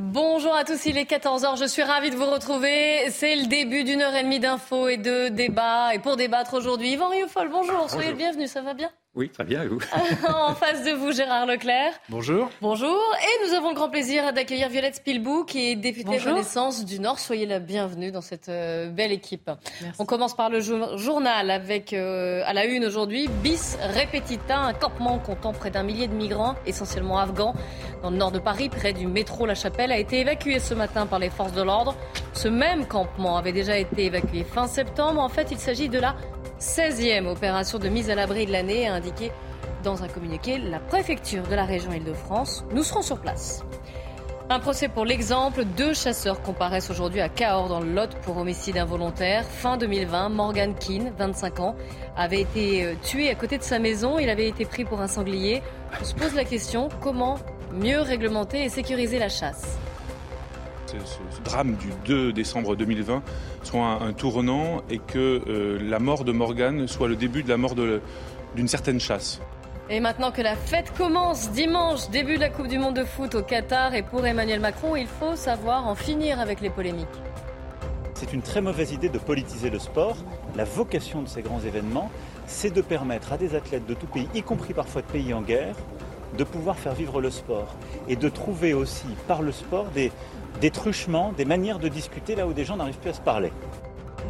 Bonjour à tous, il est 14h, je suis ravie de vous retrouver. C'est le début d'une heure et demie d'infos et de débats. Et pour débattre aujourd'hui, Yvan Rioufol, bonjour, soyez le bienvenu, ça va bien? Oui, très bien, et vous En face de vous, Gérard Leclerc. Bonjour. Bonjour. Et nous avons le grand plaisir d'accueillir Violette Spilbou, qui est députée de Renaissance du Nord. Soyez la bienvenue dans cette euh, belle équipe. On commence par le journal avec, euh, à la une aujourd'hui, bis repetita, un campement comptant près d'un millier de migrants, essentiellement afghans, dans le nord de Paris, près du métro La Chapelle, a été évacué ce matin par les forces de l'ordre. Ce même campement avait déjà été évacué fin septembre. En fait, il s'agit de la 16e opération de mise à l'abri de l'année, a indiqué dans un communiqué la préfecture de la région Île-de-France. Nous serons sur place. Un procès pour l'exemple. Deux chasseurs comparaissent aujourd'hui à Cahors dans le Lot pour homicide involontaire. Fin 2020, Morgan Keane, 25 ans, avait été euh, tué à côté de sa maison. Il avait été pris pour un sanglier. On se pose la question comment mieux réglementer et sécuriser la chasse? Ce, drame du 2 décembre 2020 soit un, tournant et que euh, la mort de Morgane soit le début de la mort d'une certaine chasse. Et maintenant que la fête commence, dimanche, début de la Coupe du Monde de foot au Qatar, et pour Emmanuel Macron, il faut savoir en finir avec les polémiques. C'est une très mauvaise idée de politiser le sport. La vocation de ces grands événements, c'est de permettre à des athlètes de tout pays, y compris parfois de pays en guerre, de pouvoir faire vivre le sport et de trouver aussi par le sport des, truchements, des manières de discuter là où des gens n'arrivent plus à se parler.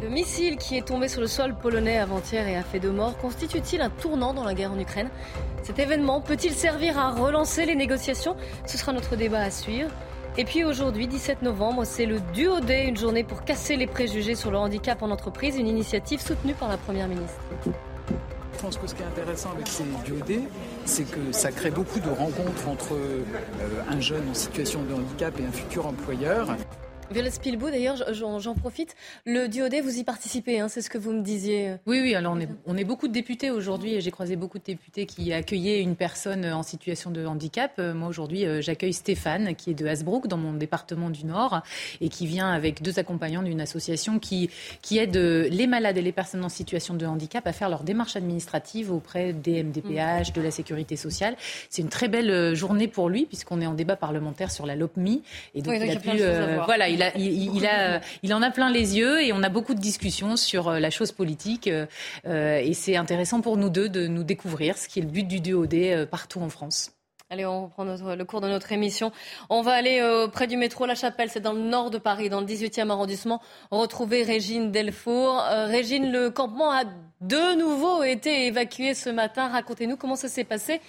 Le missile qui est tombé sur le sol polonais avant-hier et a fait deux morts constitue-t-il un tournant dans la guerre en Ukraine? Cet événement peut-il servir à relancer les négociations? Ce sera notre débat à suivre. Et puis aujourd'hui, 17 novembre, c'est le Duo Day, une journée pour casser les préjugés sur le handicap en entreprise, une initiative soutenue par la Première ministre. Je pense que ce qui est intéressant avec ces duodés, c'est que ça crée beaucoup de rencontres entre euh, un jeune en situation de handicap et un futur employeur. Violette Spilbou, d'ailleurs, j'en profite. Le DOD, vous y participez, hein, c'est ce que vous me disiez. Oui, oui, alors on est, on est beaucoup de députés aujourd'hui et j'ai croisé beaucoup de députés qui accueillaient une personne en situation de handicap. Euh, moi, aujourd'hui, euh, j'accueille Stéphane, qui est de Hasbrook, dans mon département du Nord, et qui vient avec deux accompagnants d'une association qui, qui aide euh, les malades et les personnes en situation de handicap à faire leurs démarches administratives auprès des MDPH, de la sécurité sociale. C'est une très belle journée pour lui, puisqu'on est en débat parlementaire sur la LOPMI. Et donc, il a pu. voilà, il, en a plein les yeux et on a beaucoup de discussions sur euh, la chose politique. Euh, euh, et c'est intéressant pour nous deux de nous découvrir, ce qui est le but du DOD partout en France. Allez, on reprend le cours de notre émission. On va aller près du métro La Chapelle, c'est dans le nord de Paris, dans le 18e arrondissement, retrouver Régine Delfour. Régine, le campement a de nouveau été évacué ce matin. Racontez-nous comment ça s'est passé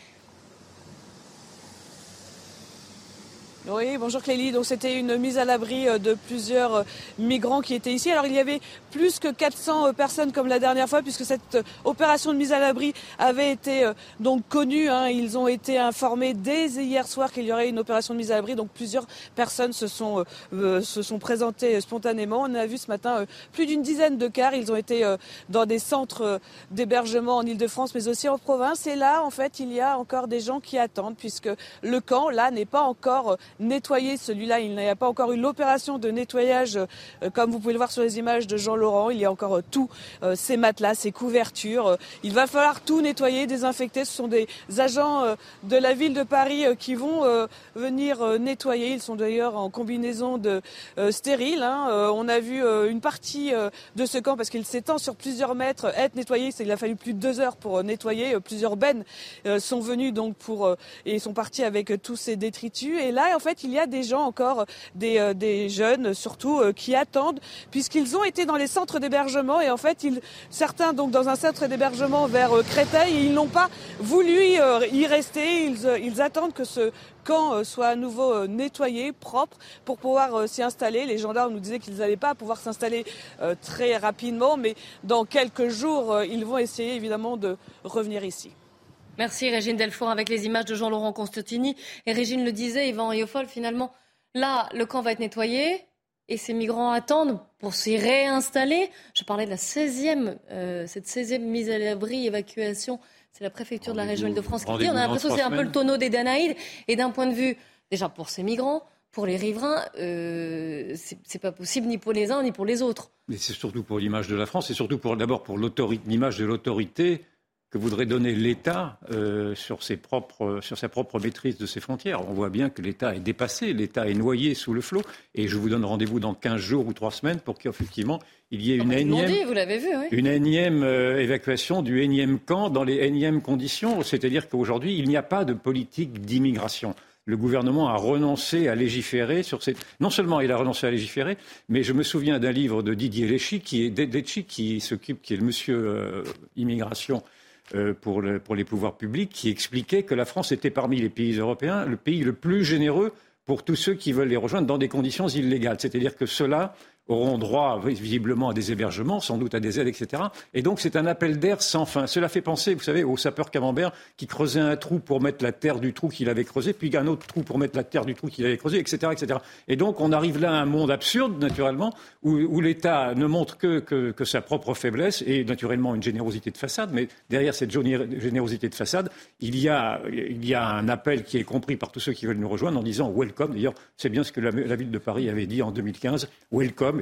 Oui, bonjour Clélie. Donc c'était une mise à l'abri euh, de plusieurs euh, migrants qui étaient ici. Alors il y avait plus que 400 euh, personnes comme la dernière fois puisque cette opération de mise à l'abri avait été donc connue. Hein. Ils ont été informés dès hier soir qu'il y aurait une opération de mise à l'abri. Donc plusieurs personnes se sont se sont présentées spontanément. On a vu ce matin plus d'une dizaine de cars. Ils ont été dans des centres d'hébergement en Ile-de-France, mais aussi en province. Et là, en fait, il y a encore des gens qui attendent puisque le camp là n'est pas encore nettoyer celui-là. Il n'y a pas encore eu l'opération de nettoyage, euh, comme vous pouvez le voir sur les images de Jean Laurent. Il y a encore euh, tous euh, ces matelas, ces couvertures. Il va falloir tout nettoyer, désinfecter. Ce sont des agents de la ville de Paris qui vont venir nettoyer. Ils sont d'ailleurs en combinaison de stérile. Hein. On a vu une partie de ce camp parce qu'il s'étend sur plusieurs mètres être nettoyé. Il a fallu plus de deux heures pour nettoyer. Plusieurs bennes sont venues donc pour et sont partis avec tous ces détritus. Et là, en fait, il y a des gens encore, des, euh, jeunes surtout, euh, qui attendent, puisqu'ils ont été dans les centres d'hébergement et en fait, ils, certains donc dans un centre d'hébergement vers euh, Créteil, ils n'ont pas voulu y rester. Ils, ils attendent que ce camp soit à nouveau nettoyé, propre, pour pouvoir s'y installer. Les gendarmes nous disaient qu'ils n'allaient pas pouvoir s'installer très rapidement, mais dans quelques jours, ils vont essayer évidemment de revenir ici. Merci Régine Delfour avec les images de Jean-Laurent Constantini. Et Régine le disait, Yvan Riofol, finalement, là, le camp va être nettoyé et ces migrants attendent pour s'y réinstaller. Je parlais de la 16e, euh, cette 16e mise à l'abri, évacuation. C'est la préfecture de la région Île-de-France qui dit. On a l'impression que c'est un peu le tonneau des Danaïdes. Et d'un point de vue, déjà pour ces migrants, pour les riverains, euh, c'est pas possible ni pour les uns ni pour les autres. Mais c'est surtout pour l'image de la France, et surtout pour d'abord pour l'image de l'autorité que voudrait donner l'État euh, sur, ses propres, sur sa propre maîtrise de ses frontières. On voit bien que l'État est dépassé, l'État est noyé sous le flot, et je vous donne rendez-vous dans 15 jours ou 3 semaines pour qu'effectivement il y ait une énième, une énième euh, évacuation du énième camp dans les énièmes conditions, c'est-à-dire qu'aujourd'hui il n'y a pas de politique d'immigration le gouvernement a renoncé à légiférer sur ces. Non seulement il a renoncé à légiférer, mais je me souviens d'un livre de Didier Lechy, qui est qui s'occupe, qui est le monsieur euh, immigration euh, pour, pour les pouvoirs publics, qui expliquait que la France était parmi les pays européens le pays le plus généreux pour tous ceux qui veulent les rejoindre dans des conditions illégales. C'est-à-dire que ceux-là auront droit visiblement à des hébergements, sans doute à des aides, etc. Et donc c'est un appel d'air sans fin. Cela fait penser, vous savez, au sapeur camembert qui creusait un trou pour mettre la terre du trou qu'il avait creusé, puis un autre trou pour mettre la terre du trou qu'il avait creusé, etc., etc. Et donc on arrive là à un monde absurde, naturellement, où, l'État ne montre que, que, sa propre faiblesse et naturellement une générosité de façade. Mais derrière cette générosité de façade, il y a, il y a un appel qui est compris par tous ceux qui veulent nous rejoindre en disant welcome. D'ailleurs, c'est bien ce que la, la ville de Paris avait dit en 2015, welcome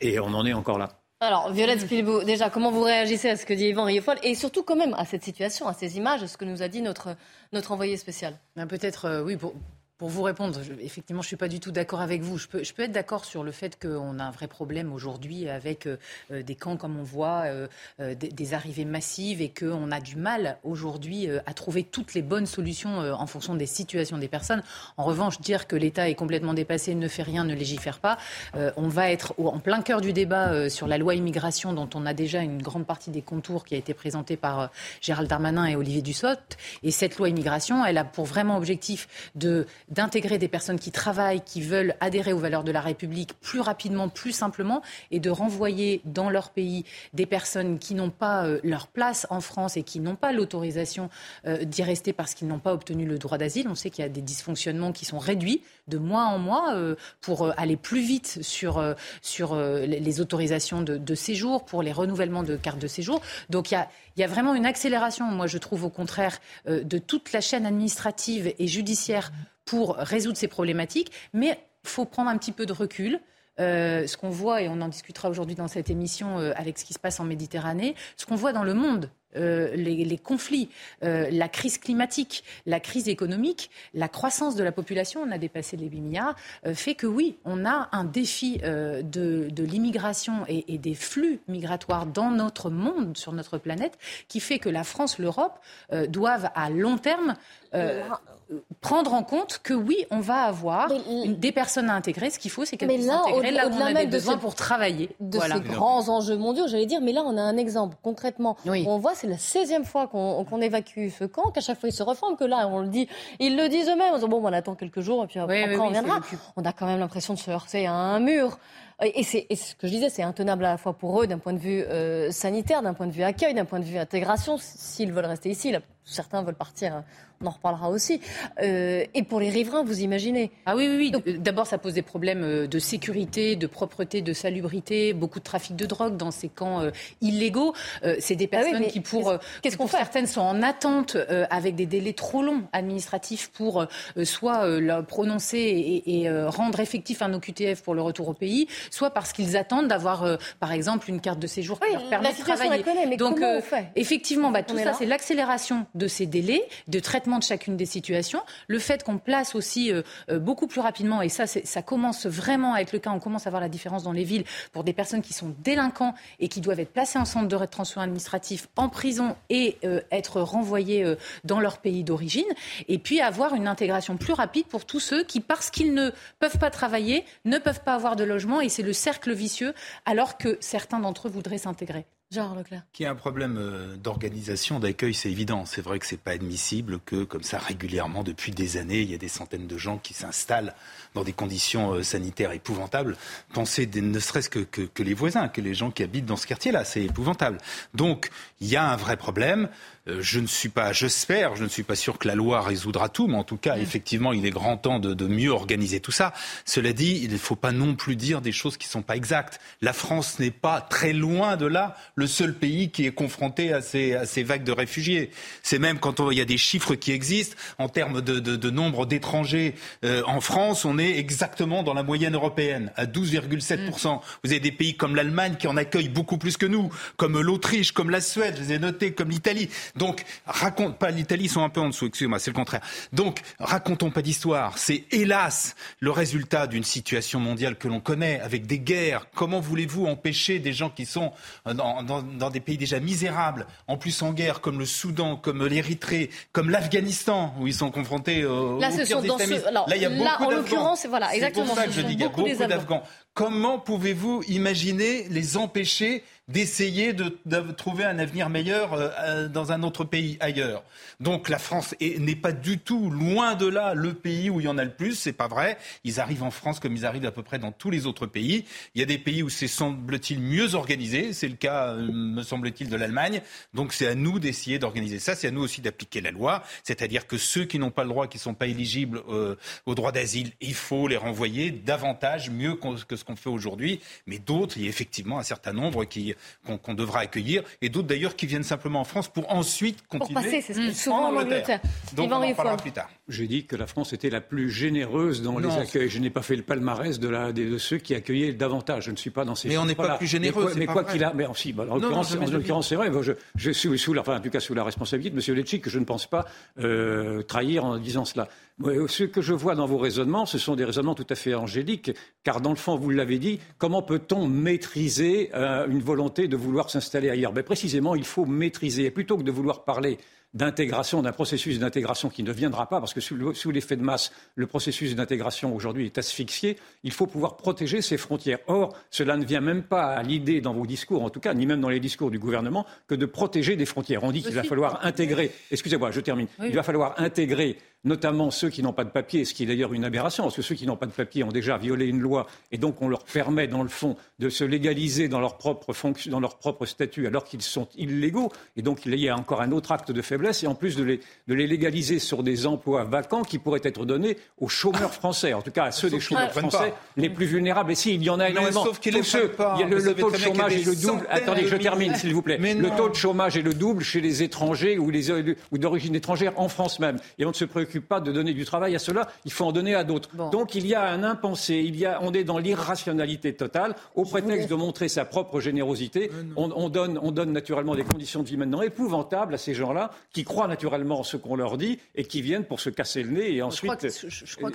et on en est encore là. Alors, Violette Spilbou, déjà, comment vous réagissez à ce que dit Yvan Rieffol et surtout quand même à cette situation, à ces images, à ce que nous a dit notre, notre envoyé spécial? Ben, Peut-être, euh, oui, pour, pour vous répondre, effectivement, je ne suis pas du tout d'accord avec vous. Je peux, être d'accord sur le fait qu'on a un vrai problème aujourd'hui avec euh, euh, des camps, comme on voit, euh, des, arrivées massives et qu'on a du mal aujourd'hui à trouver toutes les bonnes solutions en fonction des situations des personnes. En revanche, dire que l'État est complètement dépassé, ne fait rien, ne légifère pas, on va être en plein cœur du débat sur la loi immigration dont on a déjà une grande partie des contours qui a été présentée par Gérald Darmanin et Olivier Dussopt. Et cette loi immigration, elle a pour vraiment objectif de d'intégrer des personnes qui travaillent, qui veulent adhérer aux valeurs de la République plus rapidement, plus simplement, et de renvoyer dans leur pays des personnes qui n'ont pas euh, leur place en France et qui n'ont pas l'autorisation euh, d'y rester parce qu'ils n'ont pas obtenu le droit d'asile. On sait qu'il y a des dysfonctionnements qui sont réduits de mois en mois euh, pour aller plus vite sur, sur les autorisations de, de, séjour, pour les renouvellements de cartes de séjour. Donc il y a, il y a vraiment une accélération, moi je trouve au contraire, de toute la chaîne administrative et judiciaire pour résoudre ces problématiques, mais il faut prendre un petit peu de recul. Euh, ce qu'on voit, et on en discutera aujourd'hui dans cette émission euh, avec ce qui se passe en Méditerranée, ce qu'on voit dans le monde. Euh, les, conflits, la crise climatique, la crise économique, la croissance de la population, on a dépassé les 8 milliards, fait que oui, on a un défi de, l'immigration et, et, des flux migratoires dans notre monde, sur notre planète, qui fait que la France, l'Europe doivent à long terme prendre en compte que oui, on va avoir des personnes à intégrer. Ce qu'il faut, c'est qu'elles puissent s'intégrer là où on a des besoins pour travailler. De ces grands enjeux mondiaux, j'allais dire. Mais là, on a un exemple concrètement. On voit, c'est la 16e fois qu'on évacue ce camp, qu'à chaque fois, ils se reforment, que là, on le dit, ils le disent eux-mêmes. Bon, on attend quelques jours et puis après, on viendra. On a quand même l'impression de se heurter à un mur. Et c'est ce que je disais, c'est intenable à la fois pour eux d'un point de vue euh, sanitaire, d'un point de vue accueil, d'un point de vue intégration, s'ils veulent rester ici. Certains veulent partir on en reparlera aussi. Euh, et pour les riverains, vous imaginez Ah oui, oui, oui. D'abord, ça pose des problèmes euh, de sécurité, de propreté, de salubrité, beaucoup de trafic de drogue dans ces camps euh, illégaux. c'est des ah personnes qui, pour, qu'est-ce qu'on fait certaines, sont en attente avec des délais trop longs administratifs pour soit prononcer et, et rendre effectif un OQTF pour le retour au pays, soit parce qu'ils attendent d'avoir, par exemple, une carte de séjour qui leur permet de travailler. mais Donc, on fait? effectivement, bah, tout ça, c'est l'accélération de ces délais de traitement de chacune des situations, le fait qu'on place aussi euh, euh, beaucoup plus rapidement, et ça, ça commence vraiment à être le cas, on commence à voir la différence dans les villes pour des personnes qui sont délinquants et qui doivent être placées en centre de rétention administratif, en prison et euh, être renvoyées dans leur pays d'origine, et puis avoir une intégration plus rapide pour tous ceux qui, parce qu'ils ne peuvent pas travailler, ne peuvent pas avoir de logement, et c'est le cercle vicieux, alors que certains d'entre eux voudraient s'intégrer. Genre Leclerc. Qui a un problème euh, d'organisation, d'accueil, c'est évident. C'est vrai que c'est pas admissible que, comme ça, régulièrement, depuis des années, il y a des centaines de gens qui s'installent dans des conditions euh, sanitaires épouvantables. Pensez ne serait-ce que, que, les voisins, que les gens qui habitent dans ce quartier-là, c'est épouvantable. Donc, il y a un vrai problème. Euh, je ne suis pas, j'espère, je ne suis pas sûr que la loi résoudra tout, mais en tout cas, mm. effectivement, il est grand temps de, de, mieux organiser tout ça. Cela dit, il ne faut pas non plus dire des choses qui ne sont pas exactes. La France n'est pas très loin de là le seul pays qui est confronté à ces, à ces vagues de réfugiés. C'est même quand on, il y a des chiffres qui existent en termes de, de, de nombre d'étrangers euh, en France, on est exactement dans la moyenne européenne, à 12,7%. Mm. Vous avez des pays comme l'Allemagne qui en accueillent beaucoup plus que nous, comme l'Autriche, comme la Suède, je les ai notés, comme l'Italie. Donc, raconte pas l'Italie, sont un peu en dessous, excusez-moi, c'est le contraire. Donc, racontons pas d'histoire. C'est hélas le résultat d'une situation mondiale que l'on connaît, avec des guerres. Comment voulez-vous empêcher des gens qui sont dans, dans, dans, des pays déjà misérables, en plus en guerre, comme le Soudan, comme l'Érythrée, comme l'Afghanistan, où ils sont confrontés euh, Là, aux islamistes. Là, il y a beaucoup Là, en l'occurrence, voilà, exactement. C'est pour ça que je dis qu'il y a beaucoup d'Afghans. Comment pouvez-vous imaginer les empêcher d'essayer de, trouver un avenir meilleur euh, euh, dans un autre pays ailleurs? Donc la France n'est pas du tout loin de là le pays où il y en a le plus, c'est pas vrai. Ils arrivent en France comme ils arrivent à peu près dans tous les autres pays. Il y a des pays où c'est semble-t-il mieux organisé, c'est le cas euh, me semble-t-il de l'Allemagne. Donc c'est à nous d'essayer d'organiser ça, c'est à nous aussi d'appliquer la loi, c'est-à-dire que ceux qui n'ont pas le droit, qui sont pas éligibles euh, au droit d'asile, il faut les renvoyer davantage, mieux que ce qu'on fait aujourd'hui. Mais d'autres, il y a effectivement un certain nombre qui qu'on devra accueillir, et d'autres d'ailleurs qui viennent simplement en France pour ensuite continuer. Pour passer, c'est ce souvent en Angleterre. Donc on en parlera plus tard. J'ai dit que la France était la plus généreuse dans les accueils. Je n'ai pas fait le palmarès de, la, de, ceux qui accueillaient davantage. Je ne suis pas dans ces. Mais on n'est pas plus généreux. Mais quoi qu'il a, mais si, bah, en l'occurrence, c'est vrai. je, je, suis sous, la, enfin, en tout cas sous la responsabilité de M. Lecce que je ne pense pas euh, trahir en disant cela. Ce que je vois dans vos raisonnements, ce sont des raisonnements tout à fait angéliques, car dans le fond, vous l'avez dit, comment peut-on maîtriser euh, une volonté de vouloir s'installer ailleurs? Ben, Précisément, il faut maîtriser. Et plutôt que de vouloir parler d'intégration, d'un processus d'intégration qui ne viendra pas, parce que sous l'effet de masse, le processus d'intégration aujourd'hui est asphyxié, il faut pouvoir protéger ses frontières. Or, cela ne vient même pas à l'idée dans vos discours, en tout cas, ni même dans les discours du gouvernement, que de protéger des frontières. On dit qu'il va falloir intégrer, excusez-moi, je termine, il va falloir intégrer notamment ceux qui n'ont pas de papier, ce qui est d'ailleurs une aberration, parce que ceux qui n'ont pas de papier ont déjà violé une loi, et donc on leur permet, dans le fond, de se légaliser dans leur propre, fonction, dans leur propre statut, alors qu'ils sont illégaux. Et donc il y a encore un autre acte de faiblesse, et en plus de les, de les légaliser sur des emplois vacants qui pourraient être donnés aux chômeurs français, en tout cas à ceux des chômeurs français les plus vulnérables. Et si, il y en a énormément. Sauf Tous ceux, il y a le, taux de chômage est le double. Attendez, je termine, s'il vous plaît. le taux de chômage est le double chez les étrangers ou, les, ou d'origine étrangère en France même. Et on ne se préoccupe pas de donner du travail à cela, il faut en donner à d'autres. Donc il y a un impensé, il y a, on est dans l'irrationalité totale, au prétexte de montrer sa propre générosité. On, on, donne, on donne naturellement des conditions de vie maintenant épouvantables à ces gens-là, qui croient naturellement en ce qu'on leur dit et qui viennent pour se casser le nez et ensuite,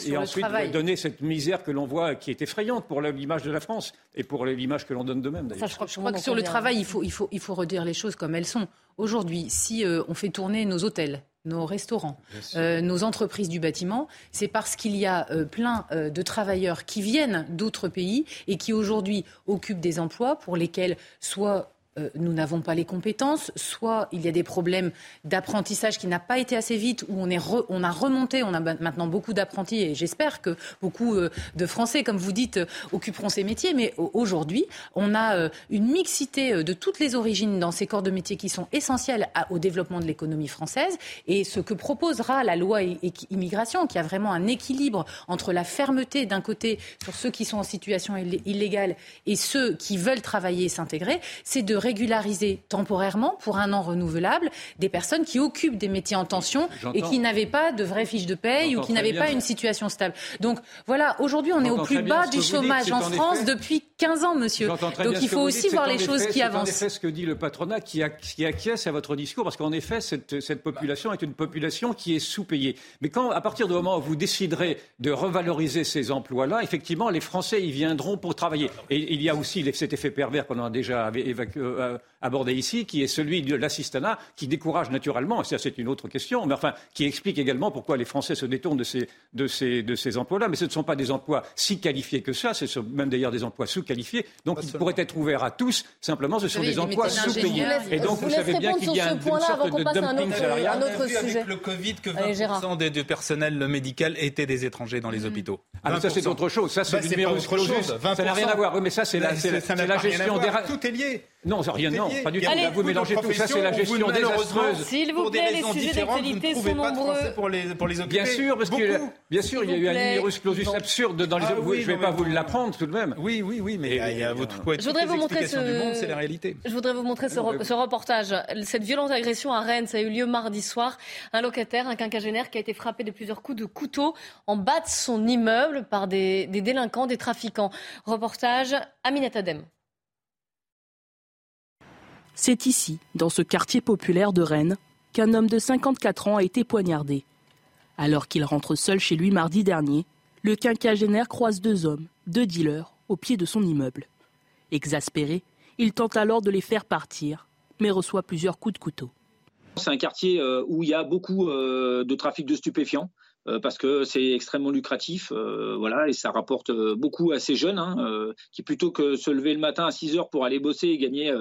et ensuite donner cette misère que l'on voit qui est effrayante pour l'image de la France et pour l'image que l'on donne d'eux-mêmes. Je crois, je crois que sur le travail, il faut, il, faut, il faut redire les choses comme elles sont. Aujourd'hui, si euh, on fait tourner nos hôtels, nos restaurants, euh, nos entreprises du bâtiment, c'est parce qu'il y a euh, plein euh, de travailleurs qui viennent d'autres pays et qui aujourd'hui occupent des emplois pour lesquels soit euh, nous n'avons pas les compétences, soit il y a des problèmes d'apprentissage qui n'a pas été assez vite, où on, est on a remonté, on a maintenant beaucoup d'apprentis, et j'espère que beaucoup euh, de Français, comme vous dites, euh, occuperont ces métiers. Mais aujourd'hui, on a une mixité de toutes les origines dans ces corps de métiers qui sont essentiels au développement de l'économie française. Et ce que proposera la loi immigration, qui a vraiment un équilibre entre la fermeté d'un côté sur ceux qui sont en situation illégale et ceux qui veulent travailler et s'intégrer, c'est de régulariser temporairement, pour un an renouvelable, des personnes qui occupent des métiers en tension et qui n'avaient pas de vraies fiches de paye ou qui n'avaient pas une situation stable. Donc voilà, aujourd'hui, on est au plus bas du chômage en France depuis 15 ans, monsieur. Donc il faut aussi voir les choses qui avancent. C'est en effet ce que dit le patronat qui, qui acquiesce à votre discours, parce qu'en effet, cette, cette population est une population qui est sous-payée. Mais quand, à partir du moment où vous déciderez de revaloriser ces emplois-là, effectivement, les Français y viendront pour travailler. Et il y a aussi cet effet pervers qu'on a déjà évacué, euh, abordé ici, qui est celui de l'assistanat, qui décourage naturellement, et ça c'est une autre question, mais enfin, qui explique également pourquoi les Français se détournent de ces, de ces, de ces emplois-là. Mais ce ne sont pas des emplois si qualifiés que ça, ce sont même d'ailleurs des emplois sous-qualifiés, donc ils pourraient être ouverts à tous, simplement ce sont des emplois sous-payés. Et donc vous, savez bien qu'il y a une sorte de dumping salarial. Avec le Covid, que 20% des, du personnel médical étaient des étrangers dans les hôpitaux. Ah, mais ça c'est autre chose, ça c'est bah, du numéro Ça n'a rien à voir, mais ça c'est la, gestion des... Tout est lié. Non, rien, non. Pas du tout. Allez, vous mélangez tout ça, c'est la gestion désastreuse. S'il vous plaît, les sujets d'actualité sont nombreux. Pour les, pour les bien sûr, parce que bien sûr, il y a eu un numerus clausus absurde dans les. Ah, oui, je ne vais pas vous l'apprendre tout de même. Oui, oui, oui, mais il y a votre Je voudrais vous montrer ce. C'est la réalité. Je voudrais vous montrer ce reportage. Cette violente agression à Rennes, ça a eu lieu mardi soir. Un locataire, un quinquagénaire, qui a été frappé de plusieurs coups de couteau en bas de son immeuble par des délinquants, des trafiquants. Reportage Aminat Adem. C'est ici, dans ce quartier populaire de Rennes, qu'un homme de 54 ans a été poignardé. Alors qu'il rentre seul chez lui mardi dernier, le quinquagénaire croise deux hommes, deux dealers, au pied de son immeuble. Exaspéré, il tente alors de les faire partir, mais reçoit plusieurs coups de couteau. C'est un quartier euh, où il y a beaucoup euh, de trafic de stupéfiants. Euh, parce que c'est extrêmement lucratif, euh, voilà, et ça rapporte euh, beaucoup à ces jeunes hein, qui plutôt que se lever le matin à 6 heures pour aller bosser et gagner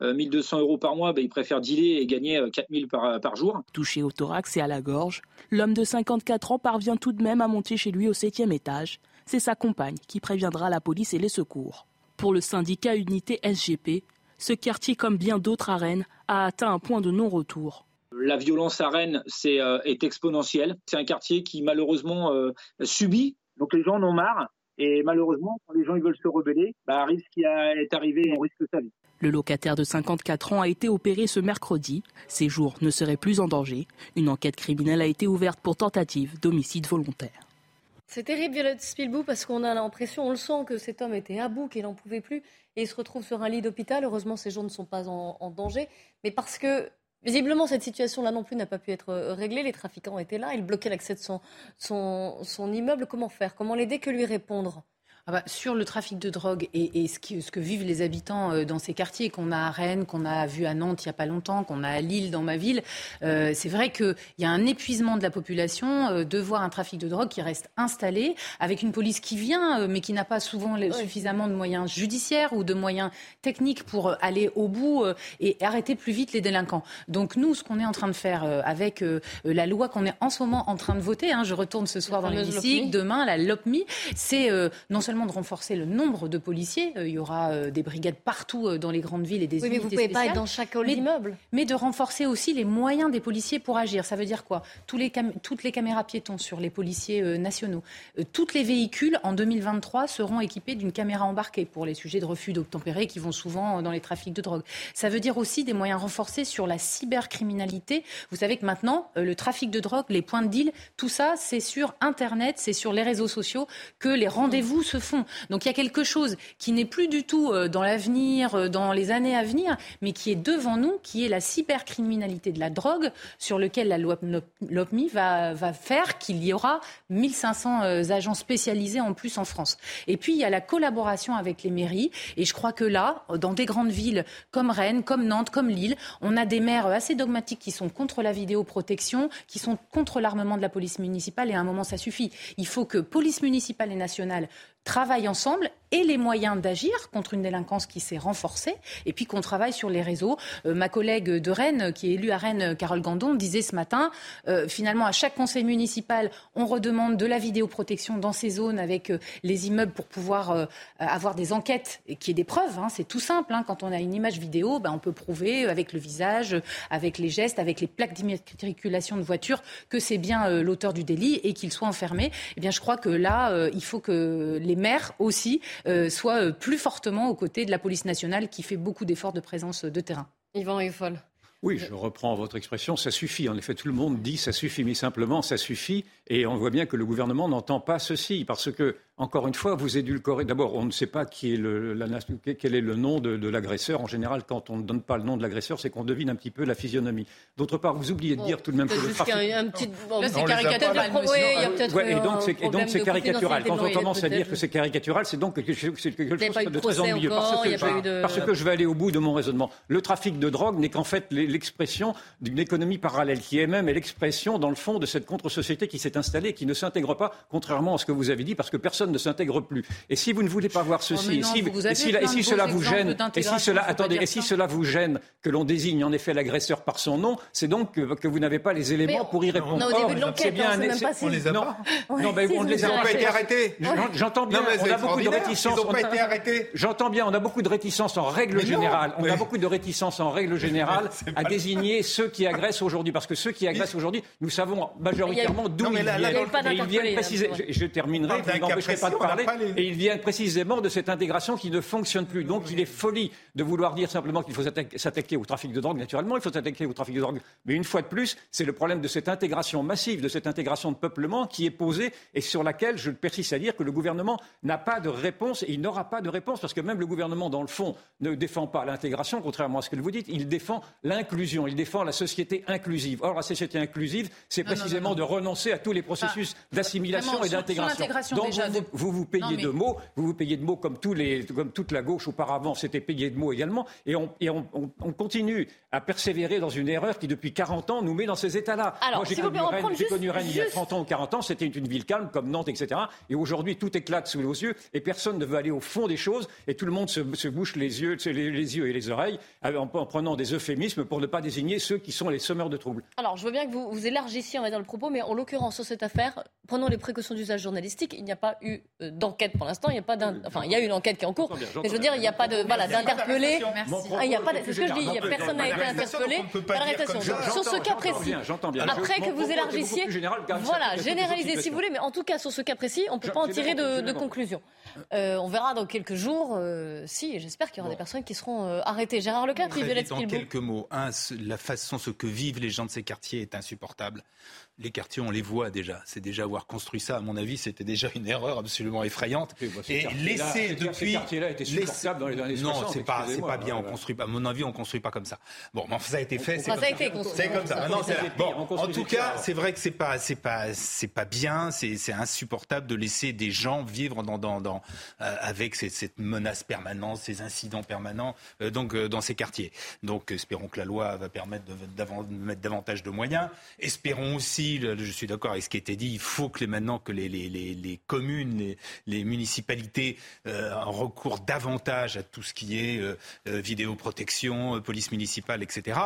1200 euros par mois, ben, ils préfèrent dealer et gagner 4000 par, par jour. Touché au thorax et à la gorge, l'homme de 54 ans parvient tout de même à monter chez lui au septième étage. C'est sa compagne qui préviendra la police et les secours. Pour le syndicat Unité SGP, ce quartier, comme bien d'autres à Rennes, a atteint un point de non-retour. La violence à Rennes euh, est, exponentielle. C'est un quartier qui malheureusement euh, subit. Donc les gens en ont marre. Et malheureusement, quand les gens ils veulent se rebeller, bah, arrive ce qui est arrivé, on risque sa vie. Le locataire de 54 ans a été opéré ce mercredi. Ses jours ne seraient plus en danger. Une enquête criminelle a été ouverte pour tentative d'homicide volontaire. C'est terrible, Violette Spilbou, parce qu'on a l'impression, on le sent, que cet homme était à bout, qu'il n'en pouvait plus, et il se retrouve sur un lit d'hôpital. Heureusement, ces jours ne sont pas en danger, mais parce que Visiblement, cette situation-là non plus n'a pas pu être euh, réglée. Les trafiquants étaient là, ils bloquaient l'accès de son, son immeuble. Comment faire? Comment l'aider? Que lui répondre? Ah bah, sur le trafic de drogue et, ce, ce, que vivent les habitants euh, dans ces quartiers, qu'on a à Rennes, qu'on a vu à Nantes il n'y a pas longtemps, qu'on a à Lille dans ma ville, euh, c'est vrai qu'il y a un épuisement de la population euh, de voir un trafic de drogue qui reste installé, avec une police qui vient, mais qui n'a pas souvent suffisamment de moyens judiciaires ou de moyens techniques pour aller au bout et arrêter plus vite les délinquants. Donc nous, ce qu'on est en train de faire avec la loi qu'on est en ce moment en train de voter, hein, je retourne ce soir dans l'hémicycle, demain, la LOPMI, c'est non seulement de renforcer le nombre de policiers. Euh, il y aura euh, des brigades partout euh, dans les grandes villes et des oui, unités mais vous pouvez pas être dans chaque hall d'immeuble. Mais de renforcer aussi les moyens des policiers pour agir. Ça veut dire quoi? Tous les Toutes les caméras piétons sur les policiers nationaux. toutes les véhicules en 2023 seront équipés d'une caméra embarquée pour les sujets de refus d'obtempérer qui vont souvent dans les trafics de drogue. Ça veut dire aussi des moyens renforcés sur la cybercriminalité. Vous savez que maintenant, le trafic de drogue, les points de deal, tout ça, c'est sur Internet, c'est sur les réseaux sociaux que les rendez-vous se font. Donc il y a quelque chose qui n'est plus du tout euh, dans l'avenir, euh, dans les années à venir, mais qui est devant nous, qui est la cybercriminalité de la drogue, sur lequel la loi LOPMI va, va faire qu'il y aura 1500 euh, agents spécialisés en plus en France. Et puis il y a la collaboration avec les mairies, et je crois que là, dans des grandes villes comme Rennes, comme Nantes, comme Lille, on a des maires assez dogmatiques qui sont contre la vidéoprotection, qui sont contre l'armement de la police municipale, et à un moment ça suffit. Il faut que police municipale et nationale travaillent ensemble et les moyens d'agir contre une délinquance qui s'est renforcée, et puis qu'on travaille sur les réseaux. Euh, ma collègue de Rennes, qui est élue à Rennes, Carole Gandon, disait ce matin, euh, finalement, à chaque conseil municipal, on redemande de la vidéoprotection dans ces zones avec euh, les immeubles pour pouvoir avoir des enquêtes et qu'il y ait des preuves. Hein. c'est tout simple. Hein. quand on a une image vidéo, ben, on peut prouver avec le visage, avec les gestes, avec les plaques d'immatriculation de voiture que c'est bien l'auteur du délit et qu'il soit enfermé. Eh bien, je crois que là, il faut que les maires aussi euh, soit euh, plus fortement aux côtés de la police nationale qui fait beaucoup d'efforts de présence de terrain. Yvan Eiffel. Oui, je reprends votre expression, ça suffit. En effet, tout le monde dit ça suffit, mais simplement ça suffit. Et on voit bien que le gouvernement n'entend pas ceci, parce que encore une fois, vous édulcorez. D'abord, on ne sait pas qui est le, la, quel est le nom de, l'agresseur. En général, quand on ne donne pas le nom de l'agresseur, c'est qu'on devine un petit peu la physionomie. D'autre part, vous oubliez de dire tout de même que le trafic... Un, petit... c'est caricatural. Ouais, et donc, c'est, et donc c'est caricatural. Quand on commence à dire que c'est caricatural, c'est donc quelque chose, quelque chose de très ennuyeux. Parce que, je, parce que je vais aller au bout de mon raisonnement. Le trafic de drogue n'est qu'en fait l'expression d'une économie parallèle, qui est même l'expression, dans le fond, de cette contre-société qui s'est installée, qui ne s'intègre pas, contrairement à ce que vous avez dit, parce que personne personne ne s'intègre plus. Et si vous ne voulez pas voir oh, ceci, et si, cela vous gêne, et si cela, attendez, et si cela vous gêne que l'on désigne en effet l'agresseur par son nom, c'est donc que, vous n'avez pas les éléments pour y répondre. Non, au début de l'enquête, on ne les a pas. Non, mais on ne les a pas été arrêtés. J'entends bien. On a beaucoup de réticences. Ils n'ont pas été arrêtés. J'entends bien. On a beaucoup de réticences en règle générale. On a beaucoup de réticences en règle générale à désigner ceux qui agressent aujourd'hui, parce que ceux qui agressent aujourd'hui, nous savons majoritairement d'où ils viennent. ils viennent précisément. Je terminerai. Vous n'empêcherez pas de parler. Et ils viennent précisément de cette intégration qui ne fonctionne plus. Donc il est folie de vouloir dire simplement qu'il faut s'attaquer au trafic de drogue. Naturellement, il faut s'attaquer au trafic de drogue. Mais une fois de plus, c'est le problème de cette intégration massive, de cette intégration de peuplement qui est posée et sur laquelle je persiste à dire que le gouvernement n'a pas de réponse et il n'aura pas de réponse parce que même le gouvernement, dans le fond, ne défend pas l'intégration, contrairement à ce que vous dites, il défend l'inclusion, il défend la société inclusive. Or, la société inclusive, c'est précisément de renoncer à tous les processus d'assimilation et d'intégration. Donc, vous, vous, payez de mots, vous vous payez de mots comme, tous les, comme toute la gauche auparavant s'était payé de mots également, et, on, et on, on, continue à persévérer dans une erreur qui, depuis 40 ans, nous met dans ces états-là. Moi, j'ai connu, Rennes, il y a 30 ans ou 40 ans, c'était une ville calme comme Nantes, etc. Et aujourd'hui, tout éclate sous nos yeux et personne ne veut aller au fond des choses et tout le monde se, bouche les yeux, les, yeux et les oreilles en, prenant des euphémismes pour ne pas désigner ceux qui sont les sommeurs de troubles. Alors, je veux bien que vous, vous élargissiez, on va dire, le propos, mais en l'occurrence, sur cette affaire, prenons les précautions d'usage journalistique. Il n'y a pas eu euh, d'enquête pour l'instant. Il n'y a pas enfin, il y a une enquête qui est en cours, mais je veux dire, il n'y a pas de, voilà, d'interpellé. Il n'y a pas, c'est ce que je dis. Personne n'a été interpellé. Sur ce cas précis. Après que vous élargissiez, voilà, généralisez si vous voulez, mais en tout cas sur ce cas précis, on ne peut pas en tirer de, conclusion. Euh, on verra dans quelques jours euh, si, j'espère qu'il y aura des personnes qui seront euh, arrêtées. Gérard Leclerc, Violette En quelques mots, un, la façon, ce que vivent les gens de ces quartiers est insupportable les quartiers, on les voit déjà. C'est déjà avoir construit ça, à mon avis, c'était déjà une erreur absolument effrayante. Et, laisser depuis. Ces quartiers-là étaient supportables dans les années Non, c'est pas, c'est pas bien. On construit pas. À mon avis, on construit pas comme ça. Bon, mais ça a été fait. C'est comme, ça. comme ça. bon, en tout cas, c'est vrai que c'est pas, c'est pas, c'est pas bien. C'est insupportable de laisser des gens vivre dans, dans, dans euh, avec cette, menace permanente, ces incidents permanents, euh, donc euh, dans ces quartiers. Donc, espérons que la loi va permettre de, de mettre davantage de moyens. Espérons aussi je suis d'accord avec ce qui a été dit, il faut que maintenant que les, communes, les, municipalités euh, recourent davantage à tout ce qui est euh, euh, vidéoprotection, police municipale, etc.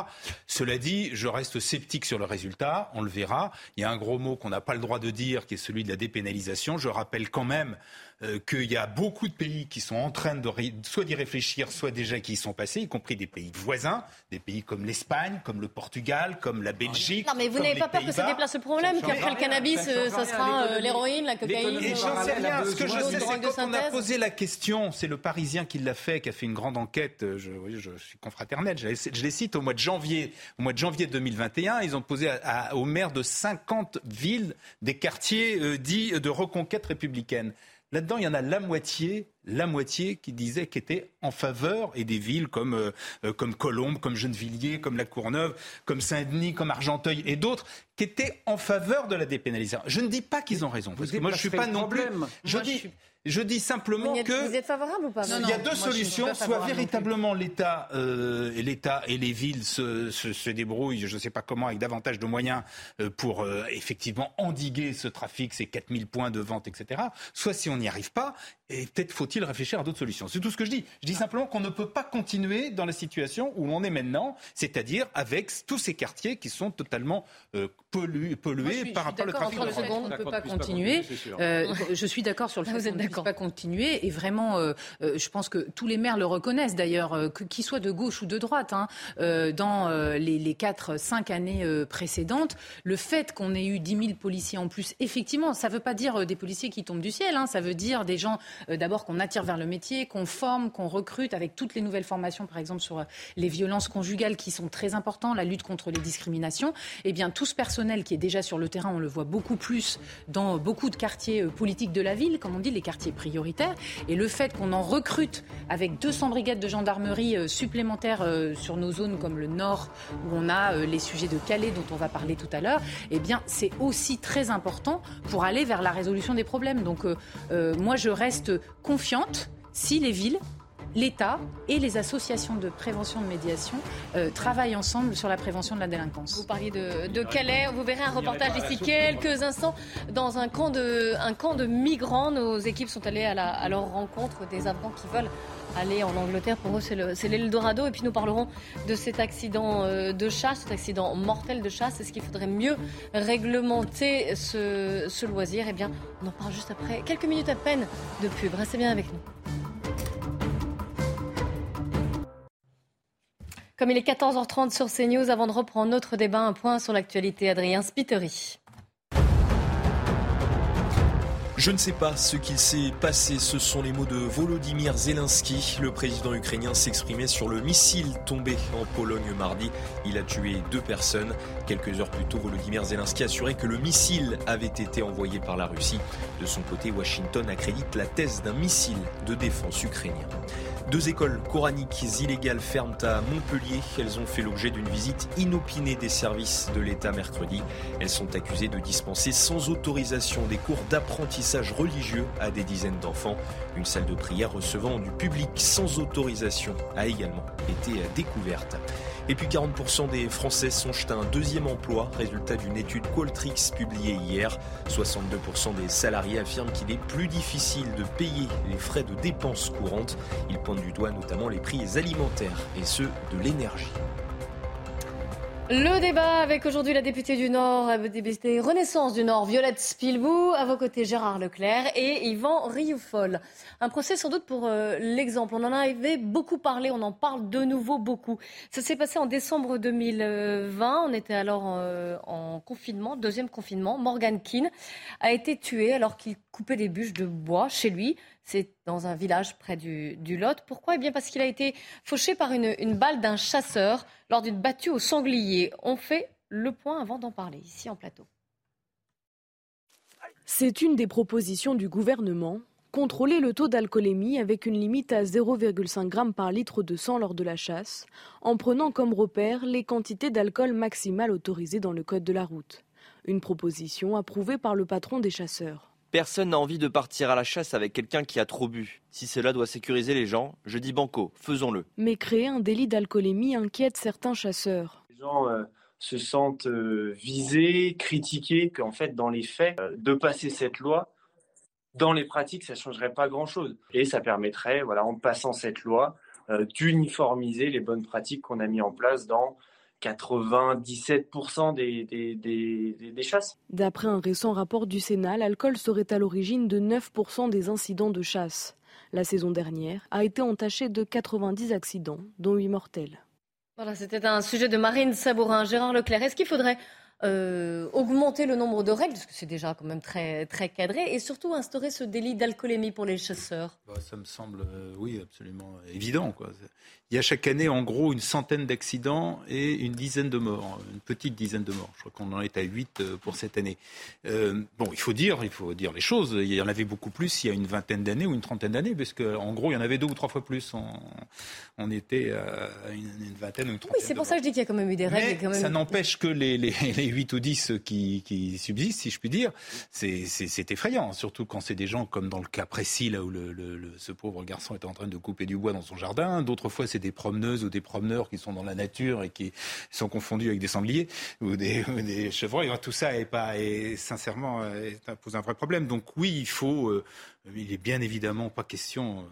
Cela dit, je reste sceptique sur le résultat, on le verra. Il y a un gros mot qu'on n'a pas le droit de dire, qui est celui de la dépénalisation. Je rappelle quand même euh, qu'il y a beaucoup de pays qui sont en train de soit d'y réfléchir, soit déjà qui y sont passés, y compris des pays voisins, des pays comme l'Espagne, comme le Portugal, comme la Belgique. Non, mais vous n'avez pas peur que ça déplace le problème, qu'après le cannabis, euh, ça sera euh, l'héroïne, la cocaïne Et j'en sais rien. Ce que je sais, c'est quand on a posé la question, c'est le Parisien qui l'a fait, qui a fait une grande enquête. Je, je suis confraternel, je, les cite au mois de janvier, au mois de janvier 2021, ils ont posé à, aux maires de 50 villes des quartiers dits de reconquête républicaine. Là-dedans, il y en a la moitié, la moitié qui disait qu'était était en faveur, et des villes comme, euh, euh, comme Colombes, comme Gennevilliers, comme La Courneuve, comme Saint-Denis, comme Argenteuil et d'autres, qui étaient en faveur de la dépénalisation. Je ne dis pas qu'ils ont raison, parce que moi je ne suis pas non plus. Je dis, je dis simplement que vous êtes favorable ou pas Il y a deux solutions soit véritablement l'État euh, et l'État et les villes se, se, débrouillent, je ne sais pas comment, avec davantage de moyens euh, pour euh, effectivement endiguer ce trafic, ces 4000 points de vente, etc. Soit si on n'y arrive pas, et peut-être faut-il réfléchir à d'autres solutions. C'est tout ce que je dis. Je dis simplement qu'on ne peut pas continuer dans la situation où l'on est maintenant, c'est-à-dire avec tous ces quartiers qui sont totalement pollués, par rapport au trafic. On ne peut pas continuer. je suis d'accord sur le fait ne pas continuer. Et vraiment, euh, euh, je pense que tous les maires le reconnaissent d'ailleurs, euh, qu'ils soient de gauche ou de droite, hein, dans les, les 4-5 années précédentes. Le fait qu'on ait eu 10 000 policiers en plus, effectivement, ça ne veut pas dire des policiers qui tombent du ciel. Hein, ça veut dire des gens, d'abord, qu'on attire vers le métier, qu'on forme, qu'on recrute avec toutes les nouvelles formations, par exemple, sur les violences conjugales qui sont très importantes, la lutte contre les discriminations. Eh bien, tout ce personnel qui est déjà sur le terrain, on le voit beaucoup plus dans beaucoup de quartiers politiques de la ville, comme on dit, les quartiers prioritaire. Et le fait qu'on en recrute avec 200 brigades de gendarmerie euh, supplémentaires euh, sur nos zones comme le Nord, où on a euh, les sujets de Calais dont on va parler tout à l'heure, eh bien, c'est aussi très important pour aller vers la résolution des problèmes. Donc, moi, je reste si les villes l'État et les associations de prévention de médiation euh, travaillent ensemble sur la prévention de la délinquance. Vous parliez de, Calais, vous verrez un reportage d'ici quelques instants dans un camp, de, migrants. Nos équipes sont allées à, leur rencontre des Afghans qui veulent aller en Angleterre. Pour eux, c'est l'Eldorado. Et puis nous parlerons de cet accident euh, de chasse, cet accident mortel de chasse. Est-ce qu'il faudrait mieux réglementer ce, ce loisir Eh bien, on en parle juste après, quelques minutes à peine de pub. Restez bien avec nous. Comme il est 14h30 sur CNews, avant de reprendre notre débat, un point sur l'actualité. Adrien Spiteri. Je ne sais pas ce qu'il s'est passé, ce sont les mots de Volodymyr Zelensky. Le président ukrainien s'exprimait sur le missile tombé en Pologne mardi. Il a tué deux personnes. Quelques heures plus tôt, Volodymyr Zelensky assurait que le missile avait été envoyé par la Russie. De son côté, Washington accrédite la thèse d'un missile de défense ukrainien. Deux écoles coraniques illégales ferment à Montpellier. Elles ont fait l'objet d'une visite inopinée des services de l'État mercredi. Elles sont accusées de dispenser sans autorisation des cours d'apprentissage religieux à des dizaines d'enfants. Une salle de prière recevant du public sans autorisation a également été découverte. Et puis 40% des Français songent à un deuxième emploi, résultat d'une étude Qualtrics publiée hier. 62% des salariés affirment qu'il est plus difficile de payer les frais de dépenses courantes. Ils pointent du doigt notamment les prix alimentaires et ceux de l'énergie. Le débat avec aujourd'hui la députée du Nord, la députée Renaissance du Nord, Violette Spilbou, à vos côtés Gérard Leclerc et Yvan Rioufol. Un procès sans doute pour euh, l'exemple. On en avait beaucoup parlé, on en parle de nouveau beaucoup. Ça s'est passé en décembre 2020. On était alors euh, en confinement, deuxième confinement. Morgan Keane a été tué alors qu'il coupait des bûches de bois chez lui. C'est dans un village près du, Lot. Pourquoi? Eh bien parce qu'il a été fauché par une, une balle d'un chasseur lors d'une battue au sanglier. On fait le point avant d'en parler ici en plateau. C'est une des propositions du gouvernement. Contrôler le taux d'alcoolémie avec une limite à 0,5 g par litre de sang lors de la chasse, en prenant comme repère les quantités d'alcool maximales autorisées dans le code de la route. Une proposition approuvée par le patron des chasseurs. Personne n'a envie de partir à la chasse avec quelqu'un qui a trop bu. Si cela doit sécuriser les gens, je dis banco, faisons-le. Mais créer un délit d'alcoolémie inquiète certains chasseurs. Les gens euh, se sentent euh, visés, critiqués, qu'en fait, dans les faits, euh, de passer cette loi, dans les pratiques, ça ne changerait pas grand-chose. Et ça permettrait, voilà, en passant cette loi, d'uniformiser les bonnes pratiques qu'on a mis en place dans 97% des, des, chasses. D'après un récent rapport du Sénat, l'alcool serait à l'origine de 9% des incidents de chasse. La saison dernière a été entachée de 90 accidents, dont 8 mortels. Voilà, c'était un sujet de Marine Sabourin. Gérard Leclerc, est-ce qu'il faudrait euh, augmenter le nombre de règles, parce que c'est déjà quand même très, très cadré, et surtout instaurer ce délit d'alcoolémie pour les chasseurs bah, Ça me semble, euh, oui, absolument évident. Quoi. Il y a chaque année, en gros, une centaine d'accidents et une dizaine de morts, une petite dizaine de morts. Je crois qu'on en est à 8 euh, pour cette année. Euh, bon, il faut dire, il faut dire les choses. Il y en avait beaucoup plus il y a une vingtaine d'années ou une trentaine d'années, parce qu'en gros, il y en avait deux ou trois fois plus. On, était à une, vingtaine ou une trentaine. Oui, c'est pour ça que je dis qu'il y a quand même eu des règles. Mais Ça n'empêche que les, les, les, 8 ou 10 qui, qui subsistent, si je puis dire, c'est effrayant. Surtout quand c'est des gens comme dans le cas précis, là où le, le, ce pauvre garçon était en train de couper du bois dans son jardin. D'autres fois, c'est des promeneuses ou des promeneurs qui sont dans la nature et qui sont confondus avec des sangliers ou des, des chevreuils. Tout ça est pas, et sincèrement, pose un vrai problème. Donc oui, il faut, euh, il est bien évidemment pas question.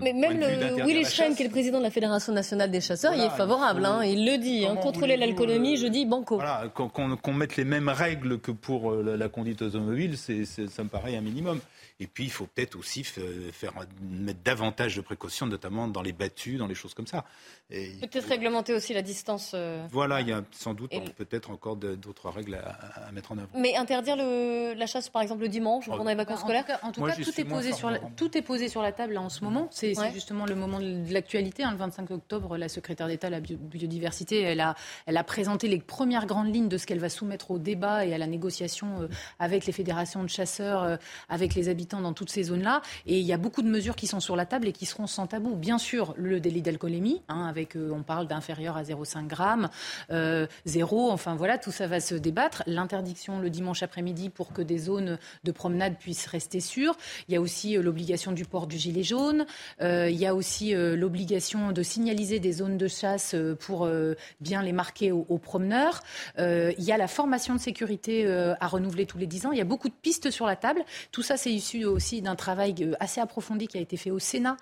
Mais même le Willy Schrein, qui est le président de la Fédération nationale des chasseurs, il est favorable. hein, il le dit. Hein, contrôler l'alcoolémie, je dis banco. Voilà, qu'on mette les mêmes règles que pour euh, la, conduite automobile, ça me paraît un minimum. Et puis, il faut peut-être aussi faire, mettre davantage de précautions, notamment dans les battues, dans les choses comme ça. Peut-être réglementer aussi la distance. Euh, voilà, il y a sans doute peut-être encore d'autres règles à, mettre en œuvre. Mais interdire le, la chasse, par exemple, le dimanche, pendant les vacances scolaires En tout cas, tout, est posé sur la, tout est posé sur la table là, en ce moment. C'est justement le moment de l'actualité. Hein, le 25 octobre, la secrétaire d'État à la biodiversité, elle a, elle a présenté les premières grandes lignes de ce qu'elle va soumettre au débat et à la négociation euh, avec les fédérations de chasseurs, euh, avec les habitants dans toutes ces zones-là. Et il y a beaucoup de mesures qui sont sur la table et qui seront sans tabou. Bien sûr, le délit d'alcoolémie, hein, avec, euh, on parle d'inférieur à 0,5 g, euh, zéro, enfin voilà, tout ça va se débattre. L'interdiction le dimanche après-midi pour que des zones de promenade puissent rester sûres. Il y a aussi euh, l'obligation du port du gilet jaune. il y a aussi l'obligation de signaliser des zones de chasse pour bien les marquer aux, promeneurs. il y a la formation de sécurité à renouveler tous les 10 ans. Il y a beaucoup de pistes sur la table. Tout ça, c'est issu aussi d'un travail assez approfondi qui a été fait au Sénat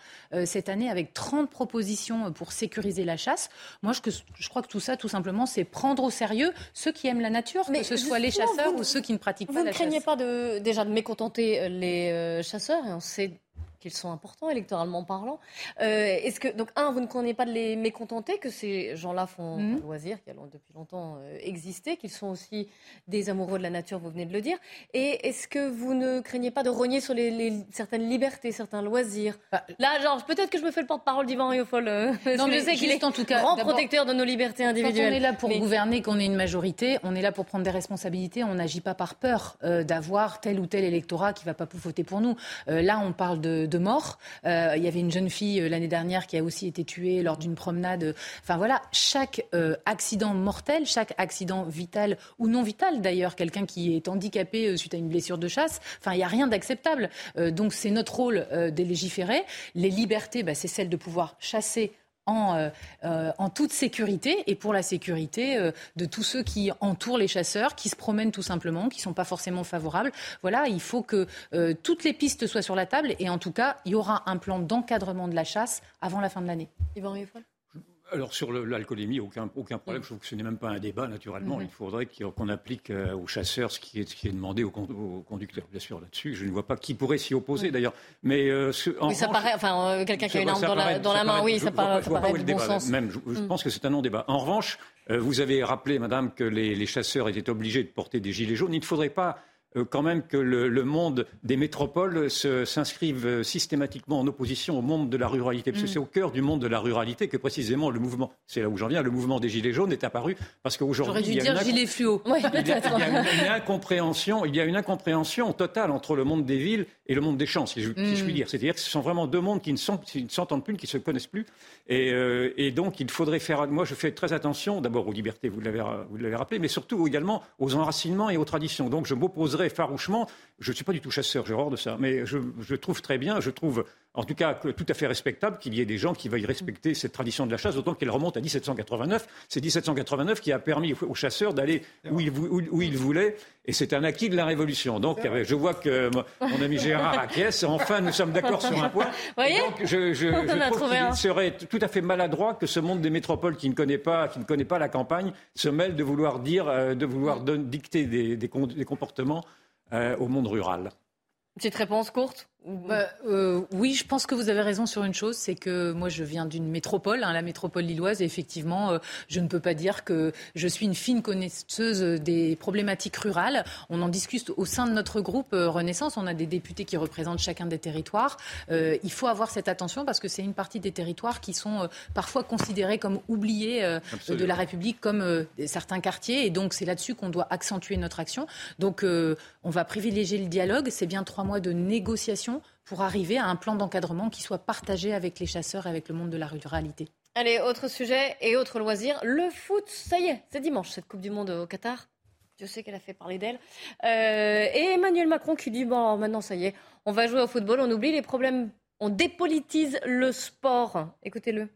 cette année avec 30 propositions pour sécuriser la chasse. Moi, je, je crois que tout ça, tout simplement, c'est prendre au sérieux ceux qui aiment la nature, que ce soit les chasseurs ou ceux qui ne pratiquent pas la chasse. Vous ne craignez pas de, déjà de mécontenter les euh, chasseurs et on sait qu'ils sont importants électoralement parlant. Euh, est-ce que donc un, vous ne connaissez pas de les mécontenter que ces gens-là font mhm. un loisir qui a depuis longtemps euh, existé, qu'ils sont aussi des amoureux de la nature, vous venez de le dire. Et est-ce que vous ne craignez pas de rogner sur les, certaines libertés, certains loisirs bah, Là, genre peut-être que je me fais le porte-parole d'Ivan Riofol. Euh, non, mais je sais qu'il est en tout cas grand protecteur de nos libertés individuelles. Quand on est là pour gouverner, qu'on est une majorité, on est là pour prendre des responsabilités. On n'agit pas par peur d'avoir tel ou tel électorat qui va pas voter pour nous. là, on parle de de mort. Euh, il y avait une jeune fille euh, l'année dernière qui a aussi été tuée lors d'une promenade. Enfin voilà, chaque euh, accident mortel, chaque accident vital ou non vital d'ailleurs, quelqu'un qui est handicapé suite à une blessure de chasse, enfin il n'y a rien d'acceptable. donc c'est notre rôle de légiférer. Les libertés, bah, c'est celle de pouvoir chasser euh, euh, en, toute sécurité et pour la sécurité euh, de tous ceux qui entourent les chasseurs, qui se promènent tout simplement, qui ne sont pas forcément favorables. Voilà, il faut que toutes les pistes soient sur la table et en tout cas, il y aura un plan d'encadrement de la chasse avant la fin de l'année. Alors sur l'alcoolémie, aucun, aucun problème. Je trouve que ce n'est même pas un débat, naturellement. Mhm. Il faudrait qu'on applique euh, aux chasseurs ce qui est, ce qui est demandé aux, conducteurs, bien sûr, là-dessus. Je ne vois pas qui pourrait s'y opposer, d'ailleurs. Mais euh, oui, ça paraît, enfin, euh, quelqu'un qui a une arme dans, la, main, oui, ça, paraît, du bon sens. Même, je, mm. pense que c'est un non-débat. En revanche, vous avez rappelé, madame, que les, les chasseurs étaient obligés de porter des gilets jaunes. Il ne faudrait pas quand même que le, monde des métropoles s'inscrive systématiquement en opposition au monde de la ruralité. Parce que mm. c'est au cœur du monde de la ruralité que précisément le mouvement, c'est là où j'en viens, le mouvement des Gilets jaunes est apparu. Parce qu'aujourd'hui. il y a une, fluo. il, y a, une, incompréhension, il y a une incompréhension totale entre le monde des villes et le monde des champs, si je, puis mm. dire. C'est-à-dire que ce sont vraiment deux mondes qui ne s'entendent plus, qui ne se connaissent plus. Euh, et, donc, il faudrait faire. Moi, je fais très attention, d'abord aux libertés, vous l'avez rappelé, mais surtout également aux enracinements et aux traditions. Donc, je m'opposerai farouchement. Je ne suis pas du tout chasseur, j'ai horreur de ça, mais je, je trouve très bien, je trouve en tout cas tout à fait respectable qu'il y ait des gens qui veuillent respecter cette tradition de la chasse, d'autant qu'elle remonte à 1789. C'est 1789 qui a permis aux chasseurs d'aller où ils, où, ils, voulaient, et c'est un acquis de la Révolution. Donc je vois que mon ami Gérard acquiesce. Enfin, nous sommes d'accord sur un point. donc je, je, je trouve qu'il serait tout à fait maladroit que ce monde des métropoles qui ne connaît pas, qui ne connaît pas la campagne se mêle de vouloir dire, euh, de vouloir dicter des, des, comportements euh, au monde rural. Petite réponse courte? Bah, euh, oui, je pense que vous avez raison sur une chose, c'est que moi je viens d'une métropole, hein, la métropole lilloise, et effectivement, euh, je ne peux pas dire que je suis une fine connaisseuse des problématiques rurales. On en discute au sein de notre groupe euh, Renaissance. On a des députés qui représentent chacun des territoires. il faut avoir cette attention parce que c'est une partie des territoires qui sont parfois considérés comme oubliés de la République, comme certains quartiers, et donc c'est là-dessus qu'on doit accentuer notre action. Donc on va privilégier le dialogue. C'est bien trois mois de négociation pour arriver à un plan d'encadrement qui soit partagé avec les chasseurs et avec le monde de la ruralité. Allez, autre sujet et autre loisir. Le foot, ça y est, c'est dimanche, cette Coupe du Monde au Qatar. Je sais qu'elle a fait parler d'elle. Euh, et Emmanuel Macron qui dit, bon, maintenant, ça y est, on va jouer au football, on oublie les problèmes, on dépolitise le sport. Écoutez-le.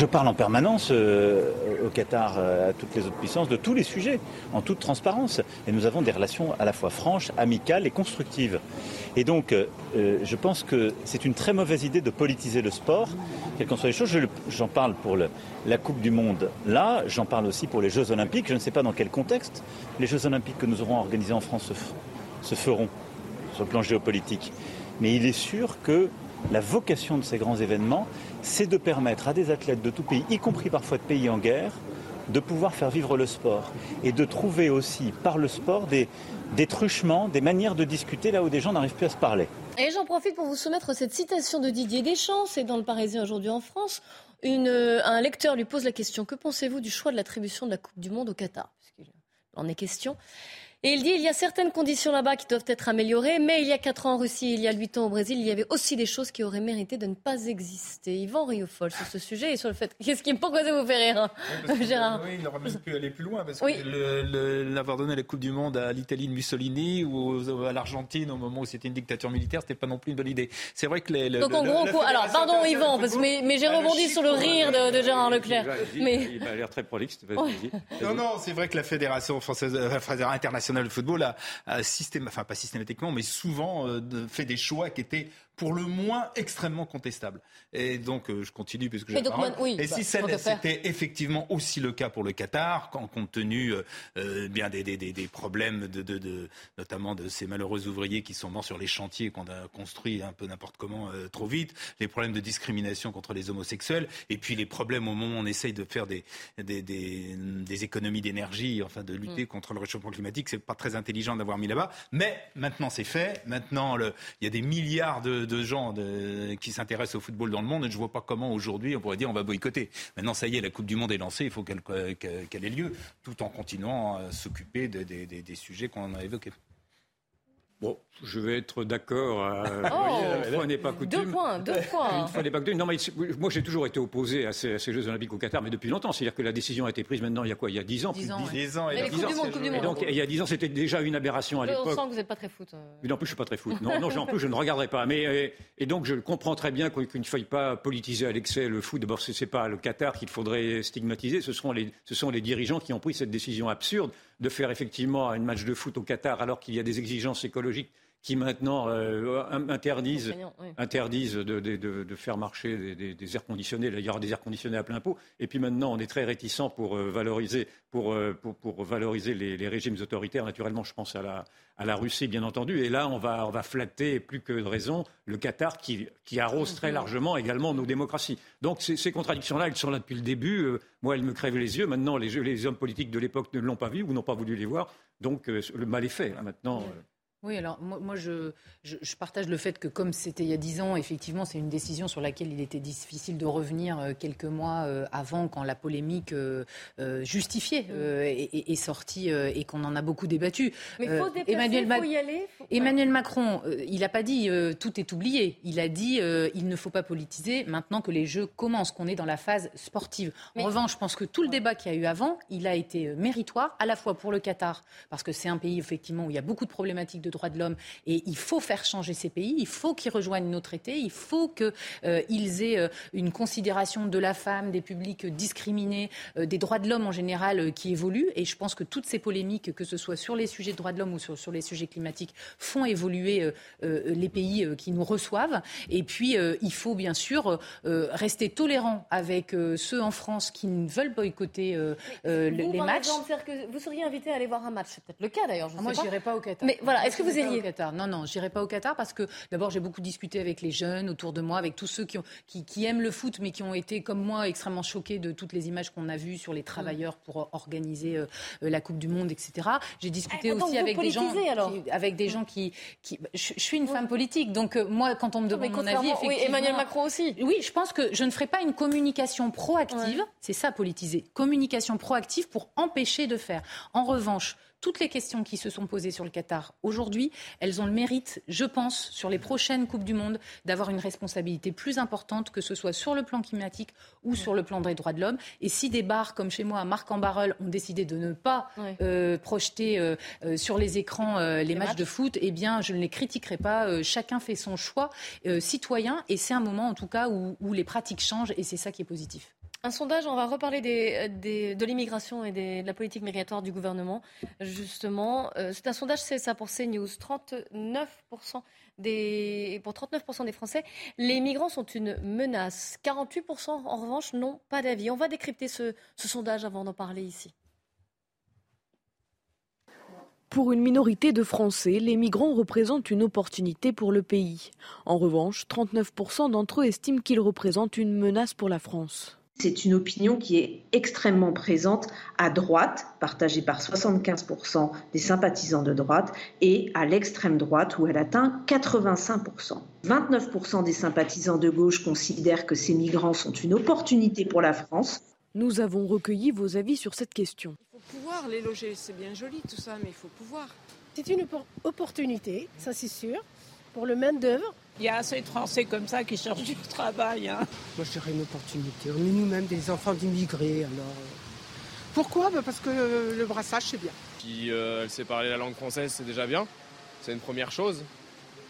Je parle en permanence euh, au Qatar, euh, à toutes les autres puissances, de tous les sujets, en toute transparence. Et nous avons des relations à la fois franches, amicales et constructives. Et donc, euh, je pense que c'est une très mauvaise idée de politiser le sport, quelles qu'en soient les choses. J'en parle pour la Coupe du Monde là, j'en parle aussi pour les Jeux Olympiques. Je ne sais pas dans quel contexte les Jeux Olympiques que nous aurons organisés en France se feront sur le plan géopolitique. Mais il est sûr que la vocation de ces grands événements, c'est de permettre à des athlètes de tout pays, y compris parfois de pays en guerre, de pouvoir faire vivre le sport et de trouver aussi par le sport des, truchements, des manières de discuter là où des gens n'arrivent plus à se parler. Et j'en profite pour vous soumettre cette citation de Didier Deschamps, c'est dans le Parisien aujourd'hui en France. un lecteur lui pose la question Que pensez-vous du choix de l'attribution de la Coupe du Monde au Qatar? Puisqu'il en est question. Et il dit il y a certaines conditions là-bas qui doivent être améliorées, mais il y a 4 ans en Russie, il y a 8 ans au Brésil, il y avait aussi des choses qui auraient mérité de ne pas exister. Yvan Riofol sur ce sujet et sur le fait. Qu'est-ce qui, pourquoi ça vous fait rire, hein, Gérard Oui, il aurait même pu aller plus loin parce que l'avoir donné la Coupe du Monde à l'Italie de Mussolini ou à l'Argentine au moment où c'était une dictature militaire, c'était pas non plus une bonne idée. C'est vrai que les. Donc en gros, alors pardon Yvan, parce, mais, mais j'ai rebondi sur le rire de, Gérard Leclerc. mais... Il a l'air très prolixe. Non, non, c'est vrai que la Fédération française, euh, internationale de football a, a enfin pas systématiquement, mais souvent euh, fait des choix qui étaient pour le moins extrêmement contestable. Et donc, euh, je continue puisque j'ai parole. Oui, et si bah, c'était effectivement aussi le cas pour le Qatar, quand, compte tenu euh, euh, bien des, des, des, problèmes, de, de, de, notamment de ces malheureux ouvriers qui sont morts sur les chantiers qu'on a construits un peu n'importe comment trop vite, les problèmes de discrimination contre les homosexuels, et puis les problèmes au moment où on essaye de faire des, des, des économies d'énergie, enfin de lutter mm. contre le réchauffement climatique, c'est pas très intelligent d'avoir mis là-bas. Mais maintenant c'est fait. Maintenant, le, il y a des milliards de de gens qui s'intéressent au football dans le monde et je ne vois pas comment aujourd'hui on pourrait dire on va boycotter. Maintenant, ça y est, la Coupe du Monde est lancée, il faut qu'elle ait lieu, tout en continuant à s'occuper des sujets qu'on a évoqués. Bon, je vais être d'accord. Euh, oh, une fois n'est pas coutume. Deux points, deux points. Une fois n'est pas coutume. Non, mais moi, j'ai toujours été opposé à ces, Jeux Olympiques au Qatar, mais depuis longtemps. C'est-à-dire que la décision a été prise maintenant, il y a quoi? Il y a dix ans. Dix ans, dix ans. Et, du monde, et donc, il y a dix ans, c'était déjà une aberration à l'époque. On sent que vous n'êtes pas très foot. Euh. Mais en plus, je suis pas très foot. Non, non, en plus, je ne regarderai pas. Mais, et, donc, je comprends très bien qu'il ne faille pas politiser à l'excès le foot. D'abord, ce n'est pas le Qatar qu'il faudrait stigmatiser. Ce sont, les, ce sont les dirigeants qui ont pris cette décision absurde de faire effectivement un match de foot au Qatar alors qu'il y a des exigences écologiques qui maintenant euh, interdisent, interdisent de, faire marcher des, airs conditionnés. il y aura des airs conditionnés à plein pot. Et puis maintenant, on est très réticent pour euh, valoriser, pour, euh, pour, valoriser les, régimes autoritaires. Naturellement, je pense à la, à la Russie, bien entendu. Et là, on va, on va flatter plus que de raison le Qatar qui, qui arrose très largement également nos démocraties. Donc ces, contradictions-là, elles sont là depuis le début. moi, elles me crèvent les yeux. Maintenant, les, les hommes politiques de l'époque ne l'ont pas vu ou n'ont pas voulu les voir. Donc le mal est fait. Hein, maintenant. Oui, alors moi, je, je, partage le fait que comme c'était il y a dix ans, effectivement, c'est une décision sur laquelle il était difficile de revenir euh, quelques mois euh, avant, quand la polémique euh, justifiée est, sortie et qu'on en a beaucoup débattu. Mais il faut Emmanuel, faut y aller. Emmanuel Macron, il n'a pas dit tout est oublié. Il a dit il ne faut pas politiser maintenant que les Jeux commencent, qu'on est dans la phase sportive. En revanche, je pense que tout le débat qu'il y a eu avant, il a été méritoire, à la fois pour le Qatar, parce que c'est un pays effectivement où il y a beaucoup de problématiques de droits de l'homme. Et il faut faire changer ces pays, il faut qu'ils rejoignent nos traités, il faut qu'ils euh, aient euh, une considération de la femme, des publics discriminés, euh, des droits de l'homme en général qui évoluent. Et je pense que toutes ces polémiques, que ce soit sur les sujets de droits de l'homme ou sur, sur, les sujets climatiques, font évoluer les pays qui nous reçoivent. Et puis, il faut bien sûr rester tolérant avec ceux en France qui veulent boycotter les matchs. que vous seriez invité à aller voir un match, c'est peut-être le cas d'ailleurs. Moi, je n'irai pas au Qatar. Mais voilà, est-ce que vous iriez au Qatar Non, non, j'irai pas au Qatar parce que d'abord j'ai beaucoup discuté avec les jeunes autour de moi, avec tous ceux qui, ont, qui, aiment le foot mais qui ont été comme moi extrêmement choqués de toutes les images qu'on a vues sur les travailleurs pour organiser euh, la Coupe du Monde, etc. J'ai discuté eh, aussi avec des gens, qui, avec des gens qui, qui je, suis une femme politique, donc euh, moi quand on me demande mon avis, effectivement, oui, Emmanuel Macron aussi. Oui, je pense que je ne ferai pas une communication proactive. C'est ça politiser, communication proactive pour empêcher de faire. En revanche toutes les questions qui se sont posées sur le Qatar aujourd'hui, elles ont le mérite, je pense, sur les prochaines Coupes du Monde, d'avoir une responsabilité plus importante, que ce soit sur le plan climatique ou sur le plan des droits de l'homme. Et si des bars comme chez moi à Marc-en-Barœul ont décidé de ne pas euh, projeter euh, euh, sur les écrans les, matchs, de foot, eh bien, je ne les critiquerai pas. chacun fait son choix citoyen et c'est un moment, en tout cas, où les pratiques changent et c'est ça qui est positif. Un sondage, on va reparler des, de l'immigration et de la politique migratoire du gouvernement. Justement, euh, c'est un sondage, c'est ça pour CNews. 39% des, pour 39% des Français, les migrants sont une menace. 48% en revanche n'ont pas d'avis. On va décrypter ce sondage avant d'en parler ici. Pour une minorité de Français, les migrants représentent une opportunité pour le pays. En revanche, 39% d'entre eux estiment qu'ils représentent une menace pour la France. C'est une opinion qui est extrêmement présente à droite, partagée par 75% des sympathisants de droite, et à l'extrême droite, où elle atteint 85%. 29% des sympathisants de gauche considèrent que ces migrants sont une opportunité pour la France. Nous avons recueilli vos avis sur cette question. Il faut pouvoir pouvoir les loger. C'est bien joli tout ça, mais il faut pouvoir. C'est une opportunité, ça c'est sûr, pour le main-d'œuvre. Il y a assez de Français comme ça qui cherchent du travail. Hein. Moi je dirais une opportunité. On est nous-mêmes des enfants d'immigrés, alors. Euh. Pourquoi? Bah, Parce que le brassage c'est bien. Si euh, elle sait parler la langue française, c'est déjà bien. C'est une première chose.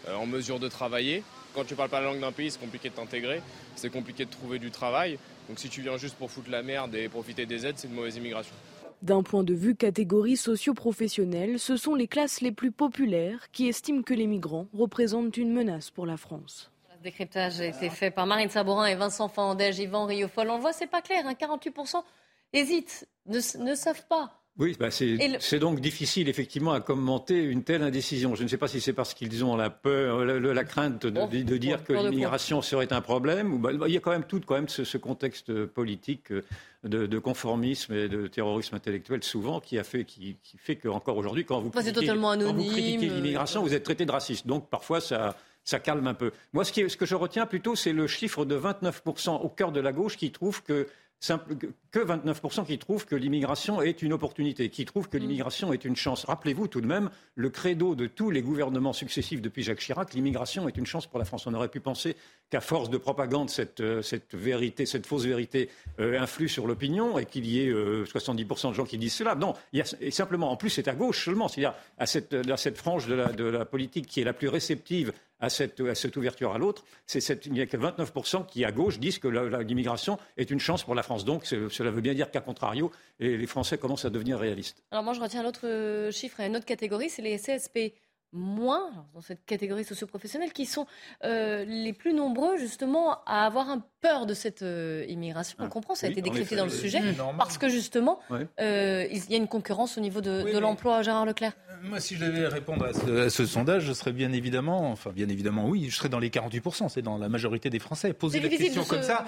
Euh, en mesure de travailler. Quand tu parles pas la langue d'un pays, c'est compliqué de t'intégrer. C'est compliqué de trouver du travail. Donc si tu viens juste pour foutre la merde et profiter des aides, c'est une mauvaise immigration. D'un point de vue catégorie socio-professionnelle, ce sont les classes les plus populaires qui estiment que les migrants représentent une menace pour la France. Le décryptage a été fait par Marine Sabourin et Vincent Fandège, Yvan Riofol. On le voit, c'est pas clair. 48% hein. hésitent, ne, ne savent pas. Oui, bah c'est donc difficile effectivement à commenter une telle indécision. Je ne sais pas si c'est parce qu'ils ont la peur, la, crainte de, dire que l'immigration serait un problème. Ou bah, il y a quand même tout quand même ce, contexte politique de, conformisme et de terrorisme intellectuel souvent qui a fait qui, fait que encore aujourd'hui quand vous critiquez, euh, l'immigration, vous êtes traité de raciste. Donc parfois ça ça calme un peu. Moi, ce, qui, ce que je retiens plutôt, c'est le chiffre de 29% au cœur de la gauche qui trouve que que 29% qui trouvent que l'immigration est une opportunité, qui trouvent que mm. l'immigration est une chance. Rappelez-vous tout de même le credo de tous les gouvernements successifs depuis Jacques Chirac, l'immigration est une chance pour la France. On aurait pu penser qu'à force de propagande, cette, euh, vérité, cette fausse vérité euh, influe sur l'opinion et qu'il y ait 70% euh, de gens qui disent cela. Non, il y a, et simplement, en plus, c'est à gauche seulement. C'est-à-dire à cette, à cette frange de la, de la politique qui est la plus réceptive à cette, ouverture à l'autre, il n'y a que 29% qui, à gauche, disent que l'immigration est une chance pour la France. Donc, cela veut bien dire qu'à contrario, les Français commencent à devenir réalistes. Alors, moi, je retiens l'autre euh, chiffre une autre catégorie, c'est les CSP moins, dans cette catégorie socioprofessionnelle, qui sont euh, les plus nombreux justement à avoir un peur de cette euh, immigration. On ah, comprend, ça a été décrypté dans le sujet, parce que justement, euh, il y a une concurrence au niveau de, l'emploi. Gérard Leclerc Moi, si je devais répondre à ce, sondage, je serais bien évidemment, enfin bien évidemment, oui, je serais dans les 48%, c'est dans la majorité des Français. Poser la question comme ça,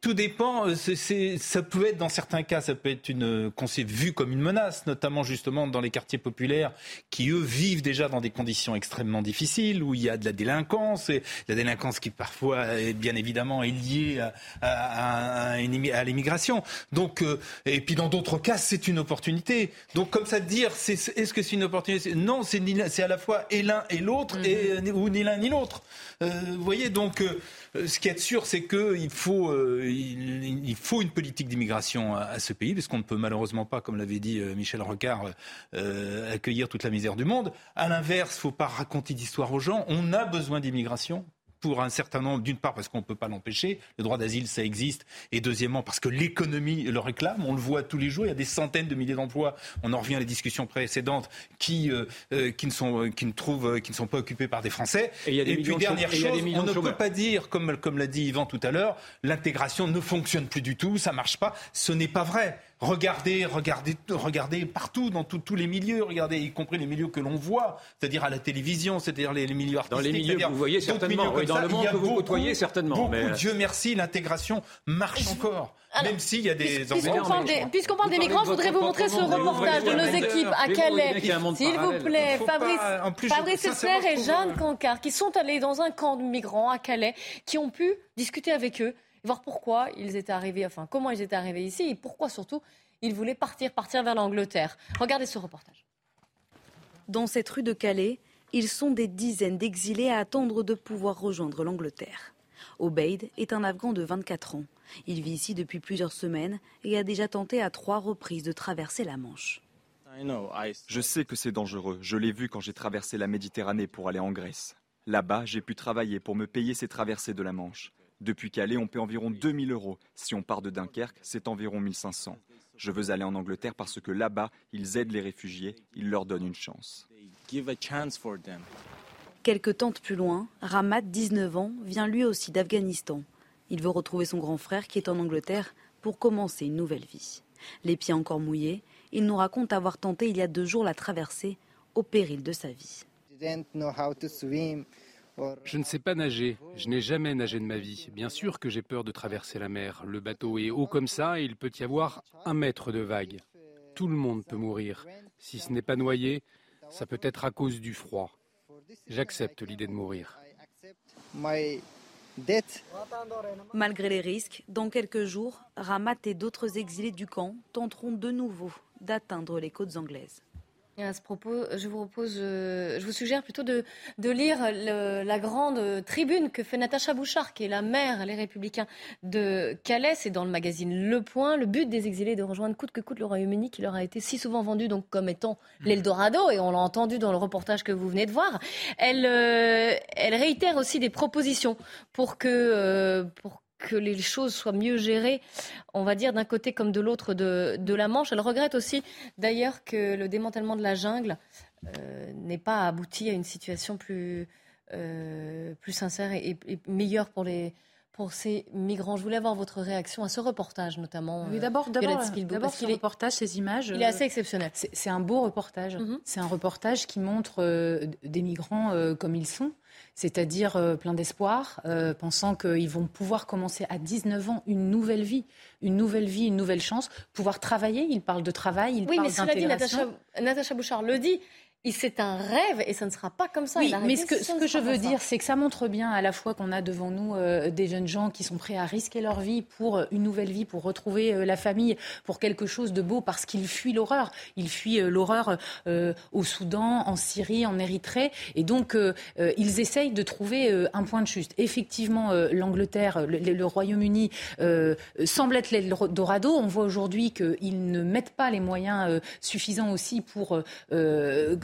tout dépend, ça peut être dans certains cas, ça peut être une, vu comme une menace, notamment justement dans les quartiers populaires qui, eux, vivent déjà dans des conditions extrêmement difficiles, où il y a de la délinquance, et la délinquance qui parfois, bien évidemment, est liée à, à, l'immigration. Donc, euh, et puis dans d'autres cas, c'est une opportunité. Donc, comme ça, dire, est-ce que c'est une opportunité? Non, c'est à la fois et l'un et l'autre, mm-hmm. ou ni l'un ni l'autre. Euh, vous voyez, donc, euh, ce qui est sûr, c'est qu'il faut, il, faut une politique d'immigration à, à, ce pays, parce qu'on ne peut malheureusement pas, comme l'avait dit Michel Rocard, accueillir toute la misère du monde. À l'inverse, il ne faut pas raconter d'histoire aux gens. On a besoin d'immigration pour un certain nombre, d'une part parce qu'on ne peut pas l'empêcher, le droit d'asile ça existe, et deuxièmement parce que l'économie le réclame, on le voit tous les jours, il y a des centaines de milliers d'emplois, on en revient à les discussions précédentes, qui, euh, euh, qui, ne, sont, euh, qui, ne trouvent, qui ne sont pas occupés par des Français. Et, puis dernière chose, on ne peut pas dire, comme, comme l'a dit Yvan tout à l'heure, l'intégration ne fonctionne plus du tout, ça marche pas, ce n'est pas vrai. Regardez, regardez, regardez partout, dans tous les milieux, regardez, y compris les milieux que l'on voit, c'est-à-dire à la télévision, c'est-à-dire les, milieux artistiques. Dans les milieux que vous voyez certainement, dans le monde que vous côtoyez certainement. Beaucoup, mais... Dieu merci, l'intégration marche encore. même s'il y a des Puisqu'on parle, puisqu'on parle des migrants, je voudrais vous montrer ce reportage de nos équipes à Calais. S'il vous plaît, Fabrice, Fabrice et Jeanne Cancard, qui sont allés dans un camp de migrants à Calais, qui ont pu discuter avec eux voir pourquoi ils étaient arrivés, enfin comment ils étaient arrivés ici et pourquoi surtout ils voulaient partir, partir vers l'Angleterre. Regardez ce reportage. Dans cette rue de Calais, ils sont des dizaines d'exilés à attendre de pouvoir rejoindre l'Angleterre. Obeid est un Afghan de 24 ans. Il vit ici depuis plusieurs semaines et a déjà tenté à trois reprises de traverser la Manche. Je sais que c'est dangereux. Je l'ai vu quand j'ai traversé la Méditerranée pour aller en Grèce. Là-bas, j'ai pu travailler pour me payer ces traversées de la Manche. Depuis Calais, on paie environ 2000 euros. Si on part de Dunkerque, c'est environ 1500. Je veux aller en Angleterre parce que là-bas, ils aident les réfugiés, ils leur donnent une chance. Quelques tentes plus loin, Ramat, 19 ans, vient lui aussi d'Afghanistan. Il veut retrouver son grand frère qui est en Angleterre pour commencer une nouvelle vie. Les pieds encore mouillés, il nous raconte avoir tenté il y a deux jours la traversée au péril de sa vie. Je ne sais pas nager. Je n'ai jamais nagé de ma vie. Bien sûr que j'ai peur de traverser la mer. Le bateau est haut comme ça et il peut y avoir un mètre de vague. Tout le monde peut mourir. Si ce n'est pas noyé, ça peut être à cause du froid. J'accepte l'idée de mourir. Malgré les risques, dans quelques jours, Ramat et d'autres exilés du camp tenteront de nouveau d'atteindre les côtes anglaises. À ce propos, je vous propose, euh, je vous suggère plutôt de, lire la grande tribune que fait Natacha Bouchard, qui est la mère, les Républicains de Calais. C'est dans le magazine Le Point. Le but des exilés est de rejoindre coûte que coûte le Royaume-Uni, qui leur a été si souvent vendu donc comme étant mmh. l'Eldorado, et on l'a entendu dans le reportage que vous venez de voir. Elle, euh, elle réitère aussi des propositions pour que, euh, pour que les choses soient mieux gérées, on va dire, d'un côté comme de l'autre de, la Manche. Elle regrette aussi, d'ailleurs, que le démantèlement de la jungle euh, n'ait pas abouti à une situation plus, euh, plus sincère et, meilleure pour les, pour ces migrants. Je voulais avoir votre réaction à ce reportage, notamment. Oui, d'abord, d'abord, ce reportage, ces images. Il est assez exceptionnel. C'est un beau reportage. Mhm. C'est un reportage qui montre euh, des migrants comme ils sont c'est-à-dire euh, plein d'espoir, euh, pensant qu'ils vont pouvoir commencer à 19 ans une nouvelle vie, une nouvelle vie, une nouvelle chance, pouvoir travailler. Il parle de travail, il oui, parle d'intégration. Oui, mais cela dit, Natacha Bouchard le dit, c'est un rêve et ça ne sera pas comme ça. Oui, mais ce que, ce que je veux dire, c'est que ça montre bien à la fois qu'on a devant nous euh, des jeunes gens qui sont prêts à risquer leur vie pour euh, une nouvelle vie, pour retrouver euh, la famille, pour quelque chose de beau, parce qu'ils fuient l'horreur. Ils fuient l'horreur au Soudan, en Syrie, en Érythrée. Et donc, ils essayent de trouver un point de juste. Effectivement, l'Angleterre, le, le Royaume-Uni semble être l'Eldorado. On voit aujourd'hui qu'ils ne mettent pas les moyens suffisants aussi pour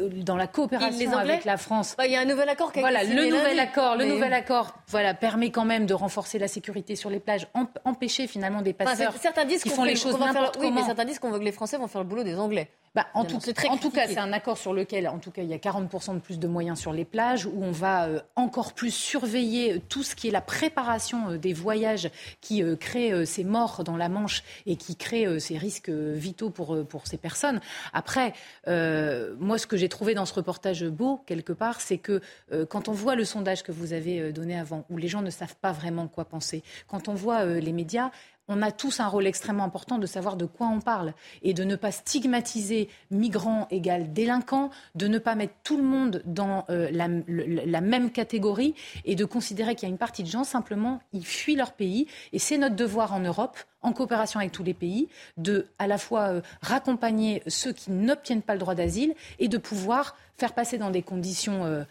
dans la coopération avec la France. Bah, il y a un nouvel accord qui a voilà, le nouvel accord, le nouvel accord, voilà, permet quand même de renforcer la sécurité sur les plages, empêcher finalement des passeurs certains disent qui font les choses n'importe comment. Oui, mais certains disent qu'on veut que les Français vont faire le boulot des Anglais. Bah, en, tout, en tout, cas, c'est un accord sur lequel, en tout cas, il y a 40% de plus de moyens sur les plages, où on va euh, encore plus surveiller euh, tout ce qui est la préparation euh, des voyages qui créent ces morts dans la Manche et qui créent ces risques vitaux pour, pour ces personnes. Après, moi, ce que j'ai trouvé dans ce reportage beau, quelque part, c'est que quand on voit le sondage que vous avez donné avant, où les gens ne savent pas vraiment quoi penser, quand on voit les médias, on a tous un rôle extrêmement important de savoir de quoi on parle et de ne pas stigmatiser migrants égal délinquants, de ne pas mettre tout le monde dans euh, la, même catégorie et de considérer qu'il y a une partie de gens, simplement, ils fuient leur pays. Et c'est notre devoir en Europe, en coopération avec tous les pays, de à la fois euh, raccompagner ceux qui n'obtiennent pas le droit d'asile et de pouvoir faire passer dans des conditions euh,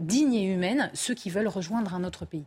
dignes et humaines ceux qui veulent rejoindre un autre pays.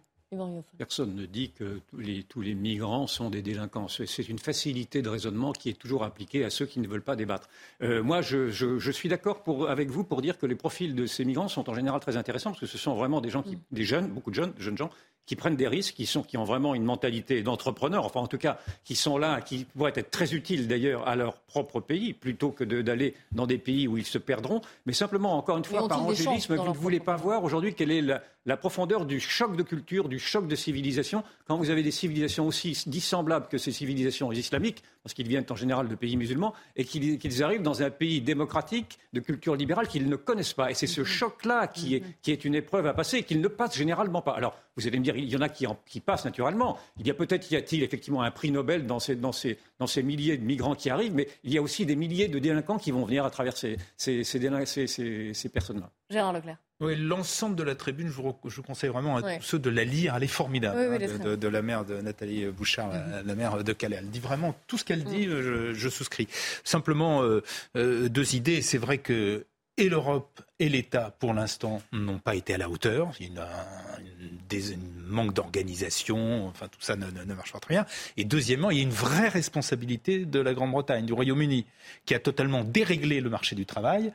Personne ne dit que tous les, migrants sont des délinquants. C'est une facilité de raisonnement qui est toujours appliquée à ceux qui ne veulent pas débattre. Euh, moi, je, suis d'accord avec vous pour dire que les profils de ces migrants sont en général très intéressants parce que ce sont vraiment des gens qui, mm. des jeunes, beaucoup de jeunes, jeunes gens qui prennent des risques, qui, sont, qui ont vraiment une mentalité d'entrepreneur, enfin en tout cas qui sont là, qui pourraient être très utiles d'ailleurs à leur propre pays, plutôt que d'aller dans des pays où ils se perdront. Mais simplement, encore une fois, par angélisme, vous ne voulez pas voir aujourd'hui quelle est la, la profondeur du choc de culture, du choc de civilisation, quand vous avez des civilisations aussi dissemblables que ces civilisations islamiques, parce qu'ils viennent en général de pays musulmans, et qu'ils arrivent dans un pays démocratique, de culture libérale, qu'ils ne connaissent pas. Et c'est ce choc-là qui est, qui est une épreuve à passer et qu'ils ne passent généralement pas. Alors, vous allez me dire, il y en a qui, qui passent naturellement. Il y a peut-être, y a-t-il effectivement un prix Nobel dans ces, dans, ces, dans ces milliers de migrants qui arrivent, mais il y a aussi des milliers de délinquants qui vont venir à travers ces, ces, ces, ces personnes-là. Gérard Leclerc. Oui, l'ensemble de la tribune, je vous, je conseille vraiment à ceux de la lire. Elle est formidable, hein, de, la mère de Nathalie Bouchard, la, mhm. mère de Calais. Elle dit vraiment tout ce qu'elle dit, mhm. je, souscris. Simplement, euh, euh, deux idées. C'est vrai que et l'Europe et l'État, pour l'instant, n'ont pas été à la hauteur. Il y a un, manque d'organisation, enfin tout ça ne, marche pas très bien. Et deuxièmement, il y a une vraie responsabilité de la Grande-Bretagne, du Royaume-Uni, qui a totalement déréglé le marché du travail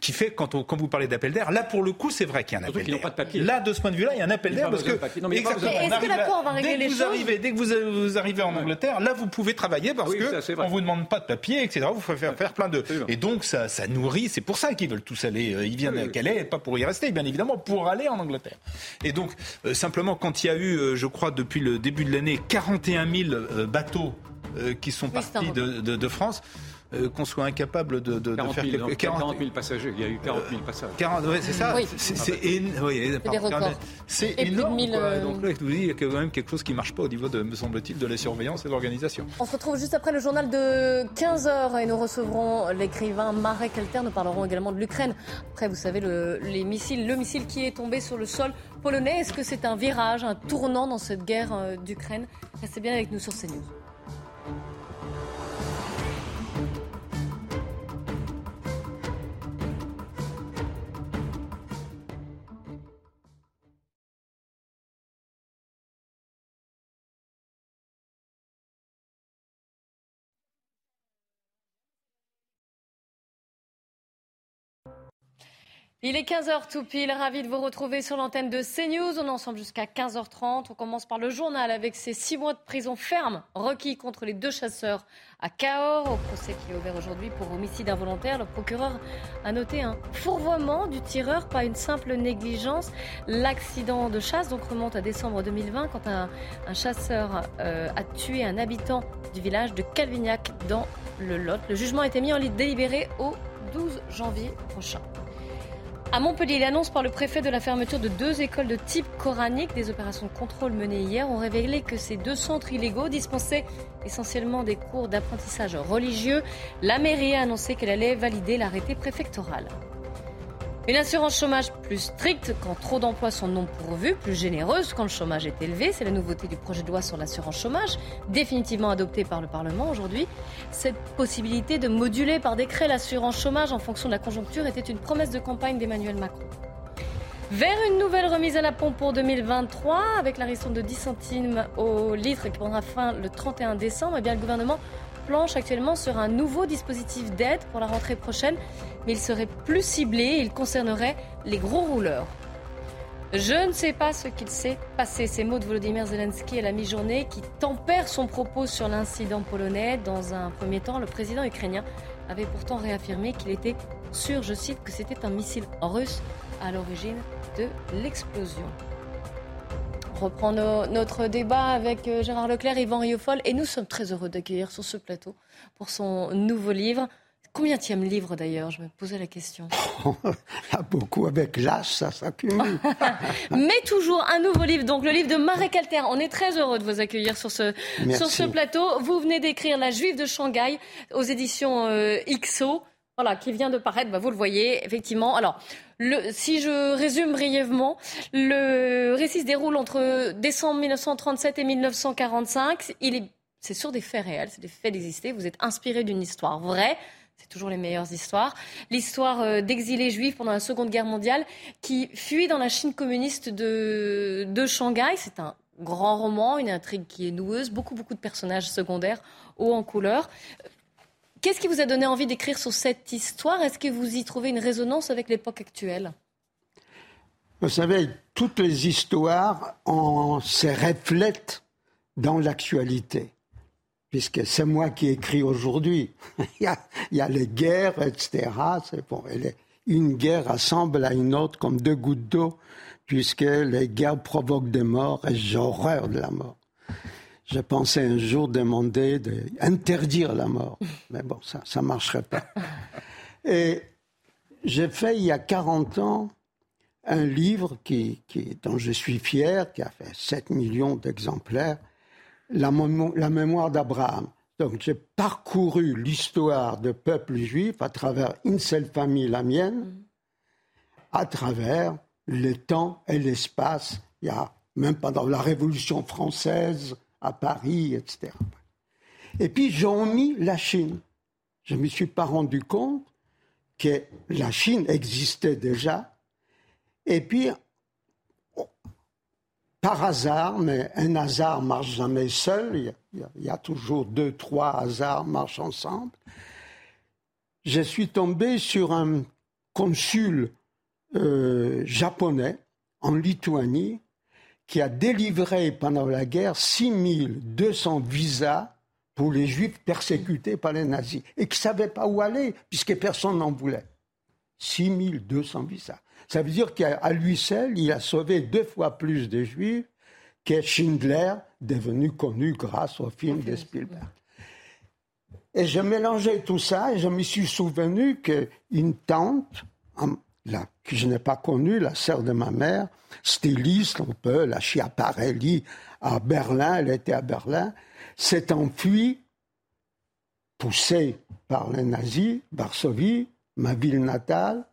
qui fait quand, on, quand vous parlez d'appel d'air, là pour le coup c'est vrai qu'il y a un appel d'air. Là de ce point de vue-là, il y a un appel d'air parce que exactement, est-ce que l'accord va régler dès que vous arrivez, dès que vous, arrivez en Angleterre, là vous pouvez travailler parce que on vous demande pas de papier, etc. Vous pouvez faire, faire plein de et donc ça, ça nourrit. C'est pour ça qu'ils veulent tous aller. Euh, ils viennent à Calais, pas pour y rester, bien évidemment, pour aller en Angleterre. Et donc euh, simplement quand il y a eu, euh, je crois depuis le début de l'année, 41 000 bateaux qui sont partis de, de, de France. Euh, qu'on soit incapable de, de, 40 000, de faire 40... 000 passagers. Il y a eu 40 000 passages. 40, ouais, c'est ça. C'est énorme. Euh, Donc là, je vous dis, il y a quand même quelque chose qui ne marche pas au niveau, de, me semble-t-il, de la surveillance et de l'organisation. On se retrouve juste après le journal de 15h et nous recevrons l'écrivain Marek Alter. Nous parlerons également de l'Ukraine. Après, vous savez, le, les missiles, le missile qui est tombé sur le sol polonais. Est-ce que c'est un virage, un tournant dans cette guerre euh, d'Ukraine? Restez bien avec nous sur CNews. Il est 15h tout pile, ravi de vous retrouver sur l'antenne de CNews. On est ensemble jusqu'à 15h30. On commence par le journal avec ces six mois de prison ferme requis contre les deux chasseurs à Cahors. Au procès qui est ouvert aujourd'hui pour homicide involontaire, le procureur a noté un fourvoiement du tireur, pas une simple négligence. L'accident de chasse donc remonte à décembre 2020 quand un, chasseur euh, a tué un habitant du village de Calvignac dans le Lot. Le jugement a été mis en délibéré au 12 janvier prochain. À Montpellier, l'annonce par le préfet de la fermeture de deux écoles de type coranique, des opérations de contrôle menées hier, ont révélé que ces deux centres illégaux dispensaient essentiellement des cours d'apprentissage religieux. La mairie a annoncé qu'elle allait valider l'arrêté préfectoral. Une assurance chômage plus stricte quand trop d'emplois sont non pourvus, plus généreuse quand le chômage est élevé. C'est la nouveauté du projet de loi sur l'assurance chômage, définitivement adopté par le Parlement aujourd'hui. Cette possibilité de moduler par décret l'assurance chômage en fonction de la conjoncture était une promesse de campagne d'Emmanuel Macron. Vers une nouvelle remise à la pompe pour 2023, avec la ristourne de 10 centimes au litre qui prendra fin le 31 décembre, eh le gouvernement planche actuellement sur un nouveau dispositif d'aide pour la rentrée prochaine, mais il serait plus ciblé, il concernerait les gros rouleurs. Je ne sais pas ce qu'il s'est passé. Ces mots de Volodymyr Zelensky à la mi-journée qui tempère son propos sur l'incident polonais. Dans un premier temps, le président ukrainien avait pourtant réaffirmé qu'il était sûr, je cite, que c'était un missile russe à l'origine de l'explosion reprend notre débat avec euh, Gérard Leclerc, Yvan Riofol, et nous sommes très heureux d'accueillir sur ce plateau pour son nouveau livre. Combien tième livre d'ailleurs Je me posais la question. a beaucoup avec l'âge, ça s'accumule. Mais toujours un nouveau livre, donc le livre de Marek Alter. On est très heureux de vous accueillir sur ce, sur ce plateau. Vous venez d'écrire La Juive de Shanghai aux éditions euh, XO voilà, qui vient de paraître, bah, vous le voyez, effectivement. Alors, si je résume brièvement, le récit se déroule entre décembre 1937 et 1945. Il est, c'est sur des faits réels, c'est des faits d'exister. Vous êtes inspiré d'une histoire vraie. C'est toujours les meilleures histoires. L'histoire euh, d'exilés juifs pendant la Seconde Guerre mondiale qui fuient dans la Chine communiste de, de Shanghai. C'est un grand roman, une intrigue qui est noueuse, beaucoup, beaucoup de personnages secondaires hauts en couleur. Qu'est-ce qui vous a donné envie d'écrire sur cette histoire? Est-ce que vous y trouvez une résonance avec l'époque actuelle? Vous savez, toutes les histoires se reflètent dans l'actualité, puisque c'est moi qui écris aujourd'hui. il, y a, les guerres, etc. C'est bon, une guerre ressemble à une autre comme deux gouttes d'eau, puisque les guerres provoquent des morts et j'ai horreur de la mort. Je pensais un jour demander d'interdire la mort. Mais bon, ça ne marcherait pas. Et j'ai fait il y a 40 ans un livre qui, dont je suis fier, qui a fait 7 millions d'exemplaires, la, la mémoire d'Abraham. Donc j'ai parcouru l'histoire du peuple juif à travers une seule famille, la mienne, à travers le temps et l'espace. Il y a même pendant la Révolution française, à Paris, etc. Et puis j'ai mis la Chine. Je ne me suis pas rendu compte que la Chine existait déjà. Et puis, par hasard, mais un hasard marche jamais seul, il y, a, toujours deux, trois hasards marchent ensemble. Je suis tombé sur un consul euh, japonais en Lituanie qui a délivré pendant la guerre 6200 visas pour les juifs persécutés par les nazis et qui ne savaient pas où aller puisque personne n'en voulait. 6200 visas. Ça veut dire qu'à lui seul, il a sauvé deux fois plus de juifs que Schindler, devenu connu grâce au film de Spielberg. Et je mélangeais tout ça et je me suis souvenu qu'une tante, que je n'ai pas connue, la sœur de ma mère, styliste un peu, la Schiaparelli à Berlin, elle était à Berlin, s'est enfuie, poussée par les nazis, Varsovie, ma ville natale,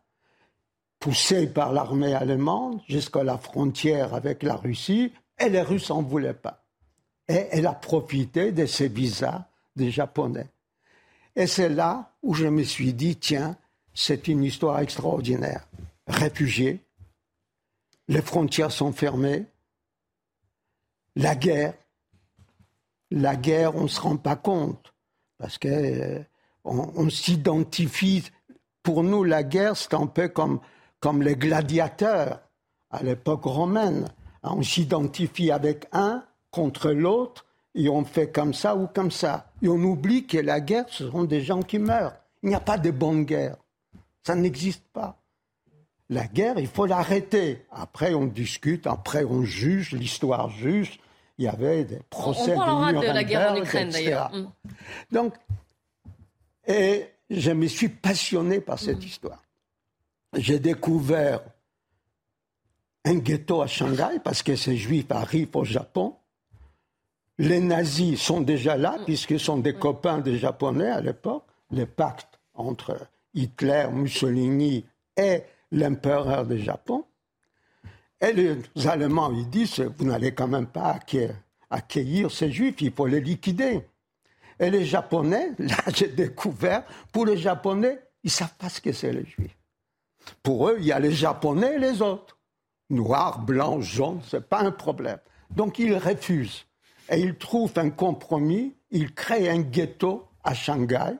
poussée par l'armée allemande jusqu'à la frontière avec la Russie, et les Russes n'en voulaient pas. Et elle a profité de ces visas des Japonais. Et c'est là où je me suis dit, tiens, c'est une histoire extraordinaire. Réfugiés, les frontières sont fermées, la guerre, la guerre, on ne se rend pas compte, parce qu'on euh, on, s'identifie. Pour nous, la guerre, c'est un peu comme, comme les gladiateurs à l'époque romaine. On s'identifie avec un contre l'autre et on fait comme ça ou comme ça. Et on oublie que la guerre, ce sont des gens qui meurent. Il n'y a pas de bonne guerre. Ça n'existe pas. La guerre, il faut l'arrêter. Après, on discute, après, on juge, l'histoire juge. Il y avait des procès on, de, de la guerre en Ukraine, d'ailleurs. Mm. Donc, et je me suis passionné par cette mm. histoire. J'ai découvert un ghetto à Shanghai parce que ces juifs arrivent au Japon. Les nazis sont déjà là, mm. puisqu'ils sont des copains des Japonais à l'époque. Le pacte entre Hitler, Mussolini et l'empereur du Japon. Et les Allemands, ils disent, vous n'allez quand même pas accueillir, ces Juifs, il faut les liquider. Et les Japonais, là j'ai découvert, pour les Japonais, ils ne savent pas ce que c'est les Juifs. Pour eux, il y a les Japonais et les autres. Noirs, blancs, jaunes, ce n'est pas un problème. Donc ils refusent. Et ils trouvent un compromis, ils créent un ghetto à Shanghai,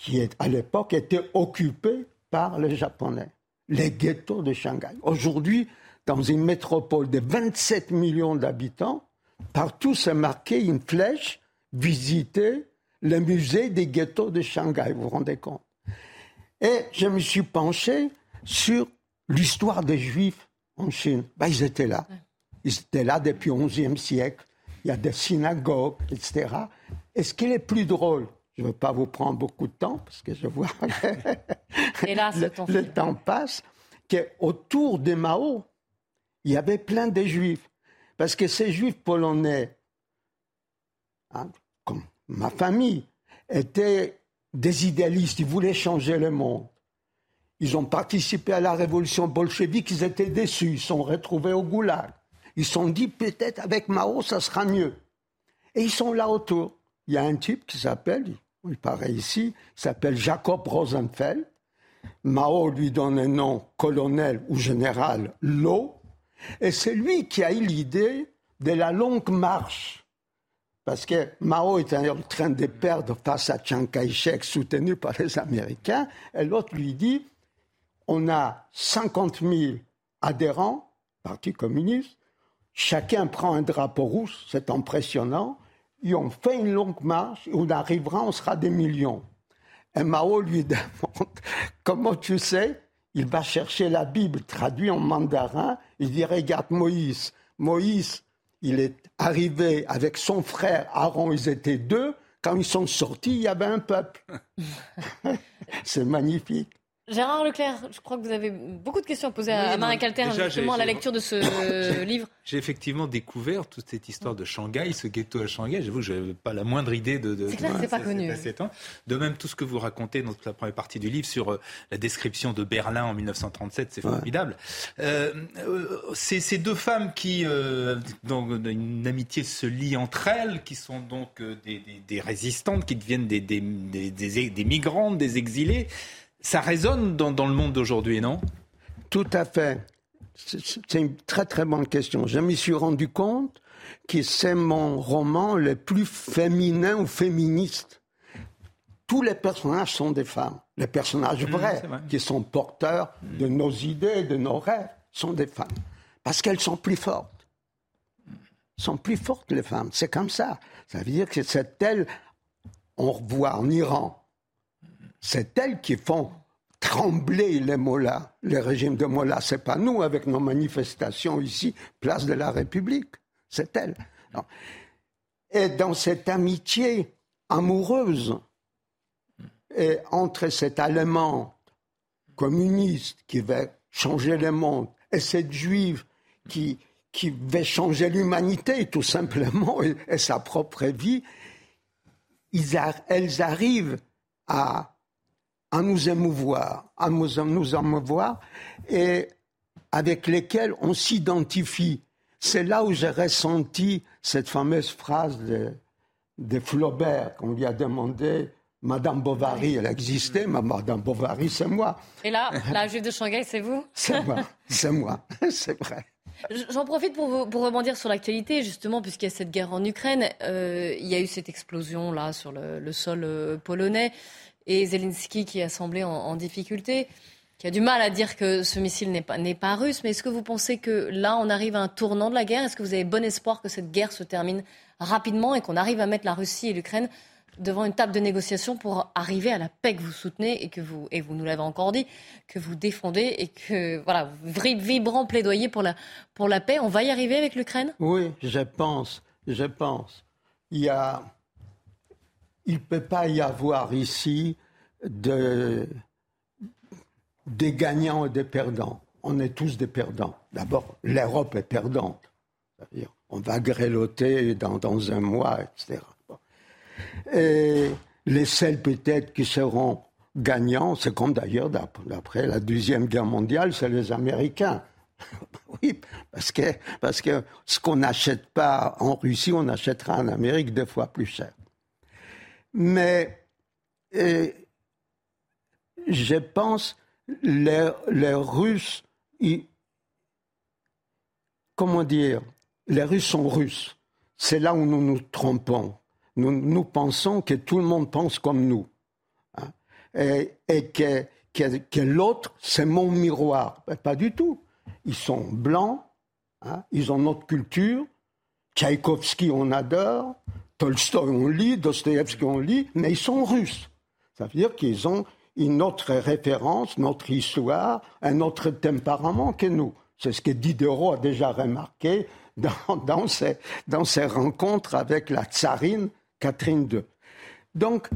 qui à l'époque était occupé par les Japonais, les ghettos de Shanghai. Aujourd'hui, dans une métropole de 27 millions d'habitants, partout c'est marqué une flèche, visiter le musée des ghettos de Shanghai, vous vous rendez compte Et je me suis penché sur l'histoire des Juifs en Chine. Ben, ils étaient là. Ils étaient là depuis le XIe siècle. Il y a des synagogues, etc. Et ce qui est le plus drôle, je ne veux pas vous prendre beaucoup de temps parce que je vois que le, temps passe, qu'autour de Mao, il y avait plein de juifs. Parce que ces juifs polonais, hein, comme ma famille, étaient des idéalistes, ils voulaient changer le monde. Ils ont participé à la révolution bolchevique, ils étaient déçus, ils sont retrouvés au goulag. Ils se sont dit peut-être avec Mao ça sera mieux. Et ils sont là autour. Il y a un type qui s'appelle, il paraît ici, s'appelle Jacob Rosenfeld. Mao lui donne un nom colonel ou général Lo, et c'est lui qui a eu l'idée de la longue marche. Parce que Mao était en train de perdre face à Chiang Kai-shek, soutenu par les Américains, et l'autre lui dit on a 50 000 adhérents, Parti communiste, chacun prend un drapeau rouge, c'est impressionnant, et on fait une longue marche, on arrivera, on sera des millions. Et Mao lui demande, comment tu sais? Il va chercher la Bible traduite en mandarin, il dit, regarde Moïse, Moïse, il est arrivé avec son frère Aaron, ils étaient deux, quand ils sont sortis, il y avait un peuple. C'est magnifique. Gérard Leclerc, je crois que vous avez beaucoup de questions à poser à Marie Calter, justement, à la lecture de ce livre. J'ai effectivement découvert toute cette histoire de Shanghai, ce ghetto à Shanghai. J'avoue que je n'avais pas la moindre idée de. c'est clair c'est pas connu. De même, tout ce que vous racontez dans la première partie du livre sur euh, la description de Berlin en 1937, c'est formidable. Euh, euh, c'est ces deux femmes qui, dans une amitié se lie entre elles, qui sont donc des, résistantes, qui deviennent des, des, des migrantes, des exilés. Ça résonne dans, le monde d'aujourd'hui, non? Tout à fait. C'est une très très bonne question. Je me suis rendu compte que c'est mon roman le plus féminin ou féministe. Tous les personnages sont des femmes. Les personnages mmh, vrais, qui sont porteurs de nos idées, de nos rêves, sont des femmes. Parce qu'elles sont plus fortes. sont plus fortes, les femmes. C'est comme ça. Ça veut dire que c'est elles, on revoit en Iran, c'est elles qui font trembler les mollahs, le régime de Mollah. C'est pas nous avec nos manifestations ici, place de la République. C'est elles. Et dans cette amitié amoureuse et entre cet Allemand communiste qui veut changer le monde et cette juive qui, qui veut changer l'humanité tout simplement et, sa propre vie, elles arrivent à à nous émouvoir, à nous, nous émouvoir, et avec lesquels on s'identifie. C'est là où j'ai ressenti cette fameuse phrase de, de Flaubert, qu'on lui a demandé Madame Bovary, elle existait, mais Madame Bovary, c'est moi. Et là, la juive de Shanghai, c'est vous? C'est moi, c'est moi, c'est vrai. J'en profite pour, pour, rebondir sur l'actualité, justement, puisqu'il y a cette guerre en Ukraine. Euh, il y a eu cette explosion là sur le, le sol euh, polonais et Zelensky qui a semblé en, difficulté. qui a du mal à dire que ce missile n'est pas, pas russe. Mais est-ce que vous pensez que là, on arrive à un tournant de la guerre? Est-ce que vous avez bon espoir que cette guerre se termine rapidement et qu'on arrive à mettre la Russie et l'Ukraine devant une table de négociation pour arriver à la paix que vous soutenez et que vous, et vous nous l'avez encore dit, que vous défendez et que, voilà, vibrant plaidoyer pour la, pour la paix? On va y arriver avec l'Ukraine? Oui, je pense, je pense. Il y a, il ne peut pas y avoir ici de, des gagnants et des perdants. On est tous des perdants. D'abord, l'Europe est perdante. On va grelotter dans, dans un mois, etc. Et les seuls peut-être qui seront gagnants, c'est comme d'ailleurs d'après la Deuxième Guerre mondiale, c'est les Américains. oui, parce que, parce que ce qu'on n'achète pas en Russie, on achètera en Amérique deux fois plus cher. Mais je pense les, les Russes, comment dire, les Russes sont russes. C'est là où nous nous trompons nous, pensons que tout le monde pense comme nous. Hein, et, que, que, l'autre, c'est mon miroir. Ben, pas du tout. Ils sont blancs, hein, ils ont notre culture. Tchaïkovski, on adore. Tolstoï, on lit. Dostoevsky, on lit. Mais ils sont russes. Ça veut dire qu'ils ont une autre référence, notre histoire, un autre tempérament que nous. C'est ce que Diderot a déjà remarqué dans, ses, dans ses rencontres avec la tsarine Catherine II. Donc,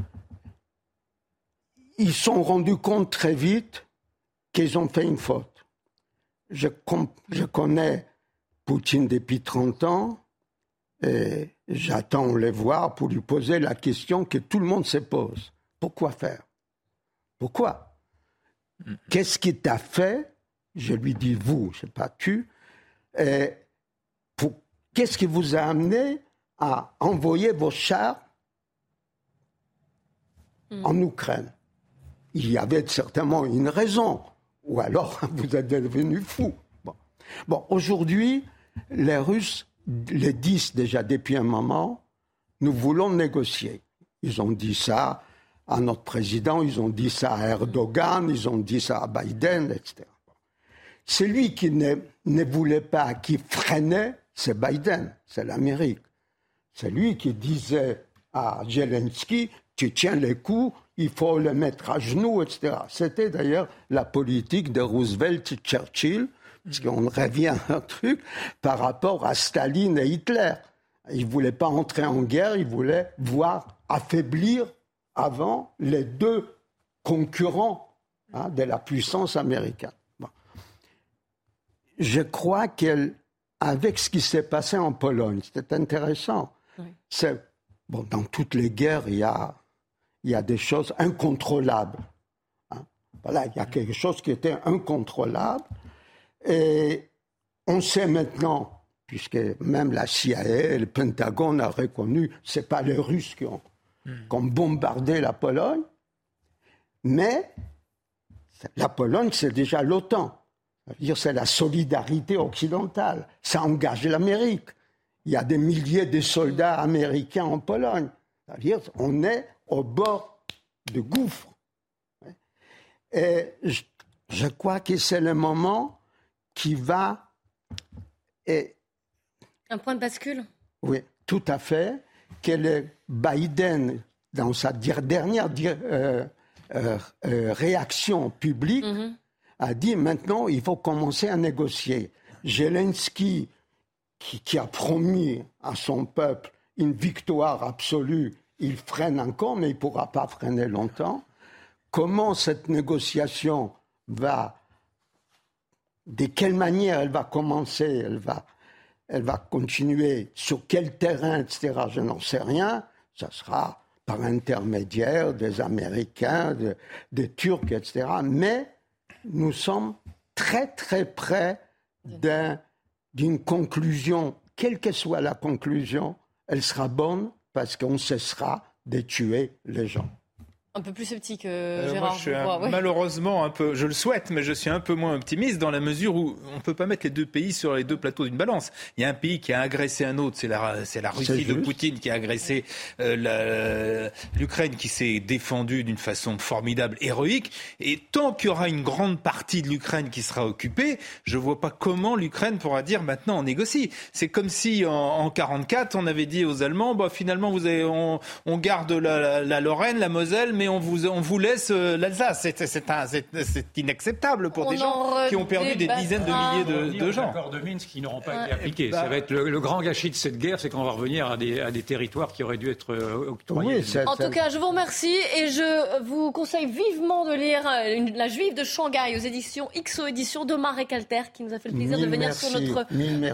ils se sont rendus compte très vite qu'ils ont fait une faute. Je, je connais Poutine depuis 30 ans et j'attends les voir pour lui poser la question que tout le monde se pose. Pourquoi faire? Pourquoi? Qu'est-ce qui t'a fait? Je lui dis vous, je ne sais pas tu. Qu'est-ce qui vous a amené à envoyer vos chars en hmm. Ukraine? Il y avait certainement une raison, ou alors vous êtes devenu fou. Bon, aujourd'hui, les Russes le disent déjà depuis un moment, nous voulons négocier. Ils ont dit ça à notre président, ils ont dit ça à Erdogan, ils ont dit ça à Biden, etc. Celui qui ne, ne voulait pas, qui freinait, c'est Biden, c'est l'Amérique. C'est lui qui disait à Zelensky, tu tiens les coups, il faut le mettre à genoux, etc. C'était d'ailleurs la politique de Roosevelt Churchill, parce qu'on revient à un truc par rapport à Staline et Hitler. Ils ne voulaient pas entrer en guerre, ils voulaient voir affaiblir avant les deux concurrents hein, de la puissance américaine. Je crois qu'avec ce qui s'est passé en Pologne, c'était intéressant. C'est Bon, dans toutes les guerres, il y a, il y a des choses incontrôlables. Hein. Voilà, il y a quelque chose qui était incontrôlable. Et on sait maintenant, puisque même la CIA le Pentagone a reconnu, ce n'est pas les Russes qui ont, hmm. qui ont bombardé la Pologne, mais la Pologne, c'est déjà l'OTAN. C'est la solidarité occidentale. Ça engage l'Amérique il y a des milliers de soldats américains en Pologne. C'est-à-dire on est au bord de gouffre. Et je, crois que c'est le moment qui va... Et, Un point de bascule Oui, tout à fait. Que le Biden, dans sa dernière euh, euh, euh, réaction publique, mm-hmm. a dit maintenant il faut commencer à négocier. Zelensky qui, a promis à son peuple une victoire absolue, il freine encore, mais il ne pourra pas freiner longtemps. Comment cette négociation va, de quelle manière elle va commencer, elle va, continuer, sur quel terrain, etc., je n'en sais rien. Ça sera par intermédiaire des Américains, des Turcs, etc. Mais nous sommes très très près d'un d'une conclusion, quelle que soit la conclusion, elle sera bonne parce qu'on cessera de tuer les gens. Un peu plus sceptique, euh, Gérard. moi, je suis malheureusement un peu, je le souhaite, mais je suis un peu moins optimiste dans la mesure où on ne peut pas mettre les deux pays sur les deux plateaux d'une balance. Il y a un pays qui a agressé un autre, c'est la, c'est la Russie de Poutine qui a agressé euh, l'Ukraine, qui s'est défendue d'une façon formidable, héroïque. Et tant qu'il y aura une grande partie de l'Ukraine qui sera occupée, je ne vois pas comment l'Ukraine pourra dire maintenant on négocie. C'est comme si en, en 44 on avait dit aux Allemands, bah, finalement vous avez, on, on garde la, la, Lorraine, la Moselle, mais on vous, on vous laisse euh, l'Alsace. C'est inacceptable pour des gens qui ont perdu des dizaines de milliers de, de gens. accords de Minsk qui n'auront pas été appliqués. Bah, ça va être le, grand gâchis de cette guerre, c'est qu'on va revenir à des, à des, territoires qui auraient dû être euh, octroyés. en tout cas, je vous remercie et je vous conseille vivement de lire euh, La Juive de Shanghai aux éditions XO Éditions de Marek Alter qui nous a fait le plaisir de venir sur notre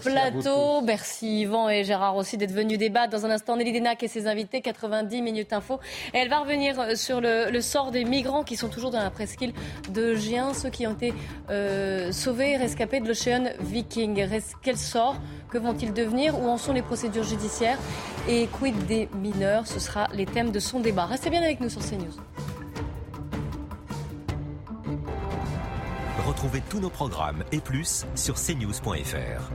plateau. Merci Yvan et Gérard aussi d'être venus débattre. Dans un instant, Nelly Denac et ses invités, 90 minutes info. Et elle va revenir sur le, sort des migrants qui sont toujours dans la presqu'île de Gien, ceux qui ont été euh, sauvés et rescapés de l'Ocean Viking. Quel sort Que vont-ils devenir? Où en sont les procédures judiciaires? Et quid des mineurs? Ce sera les thèmes de son débat. Restez bien avec nous sur CNews. Retrouvez tous nos programmes et plus sur cnews.fr.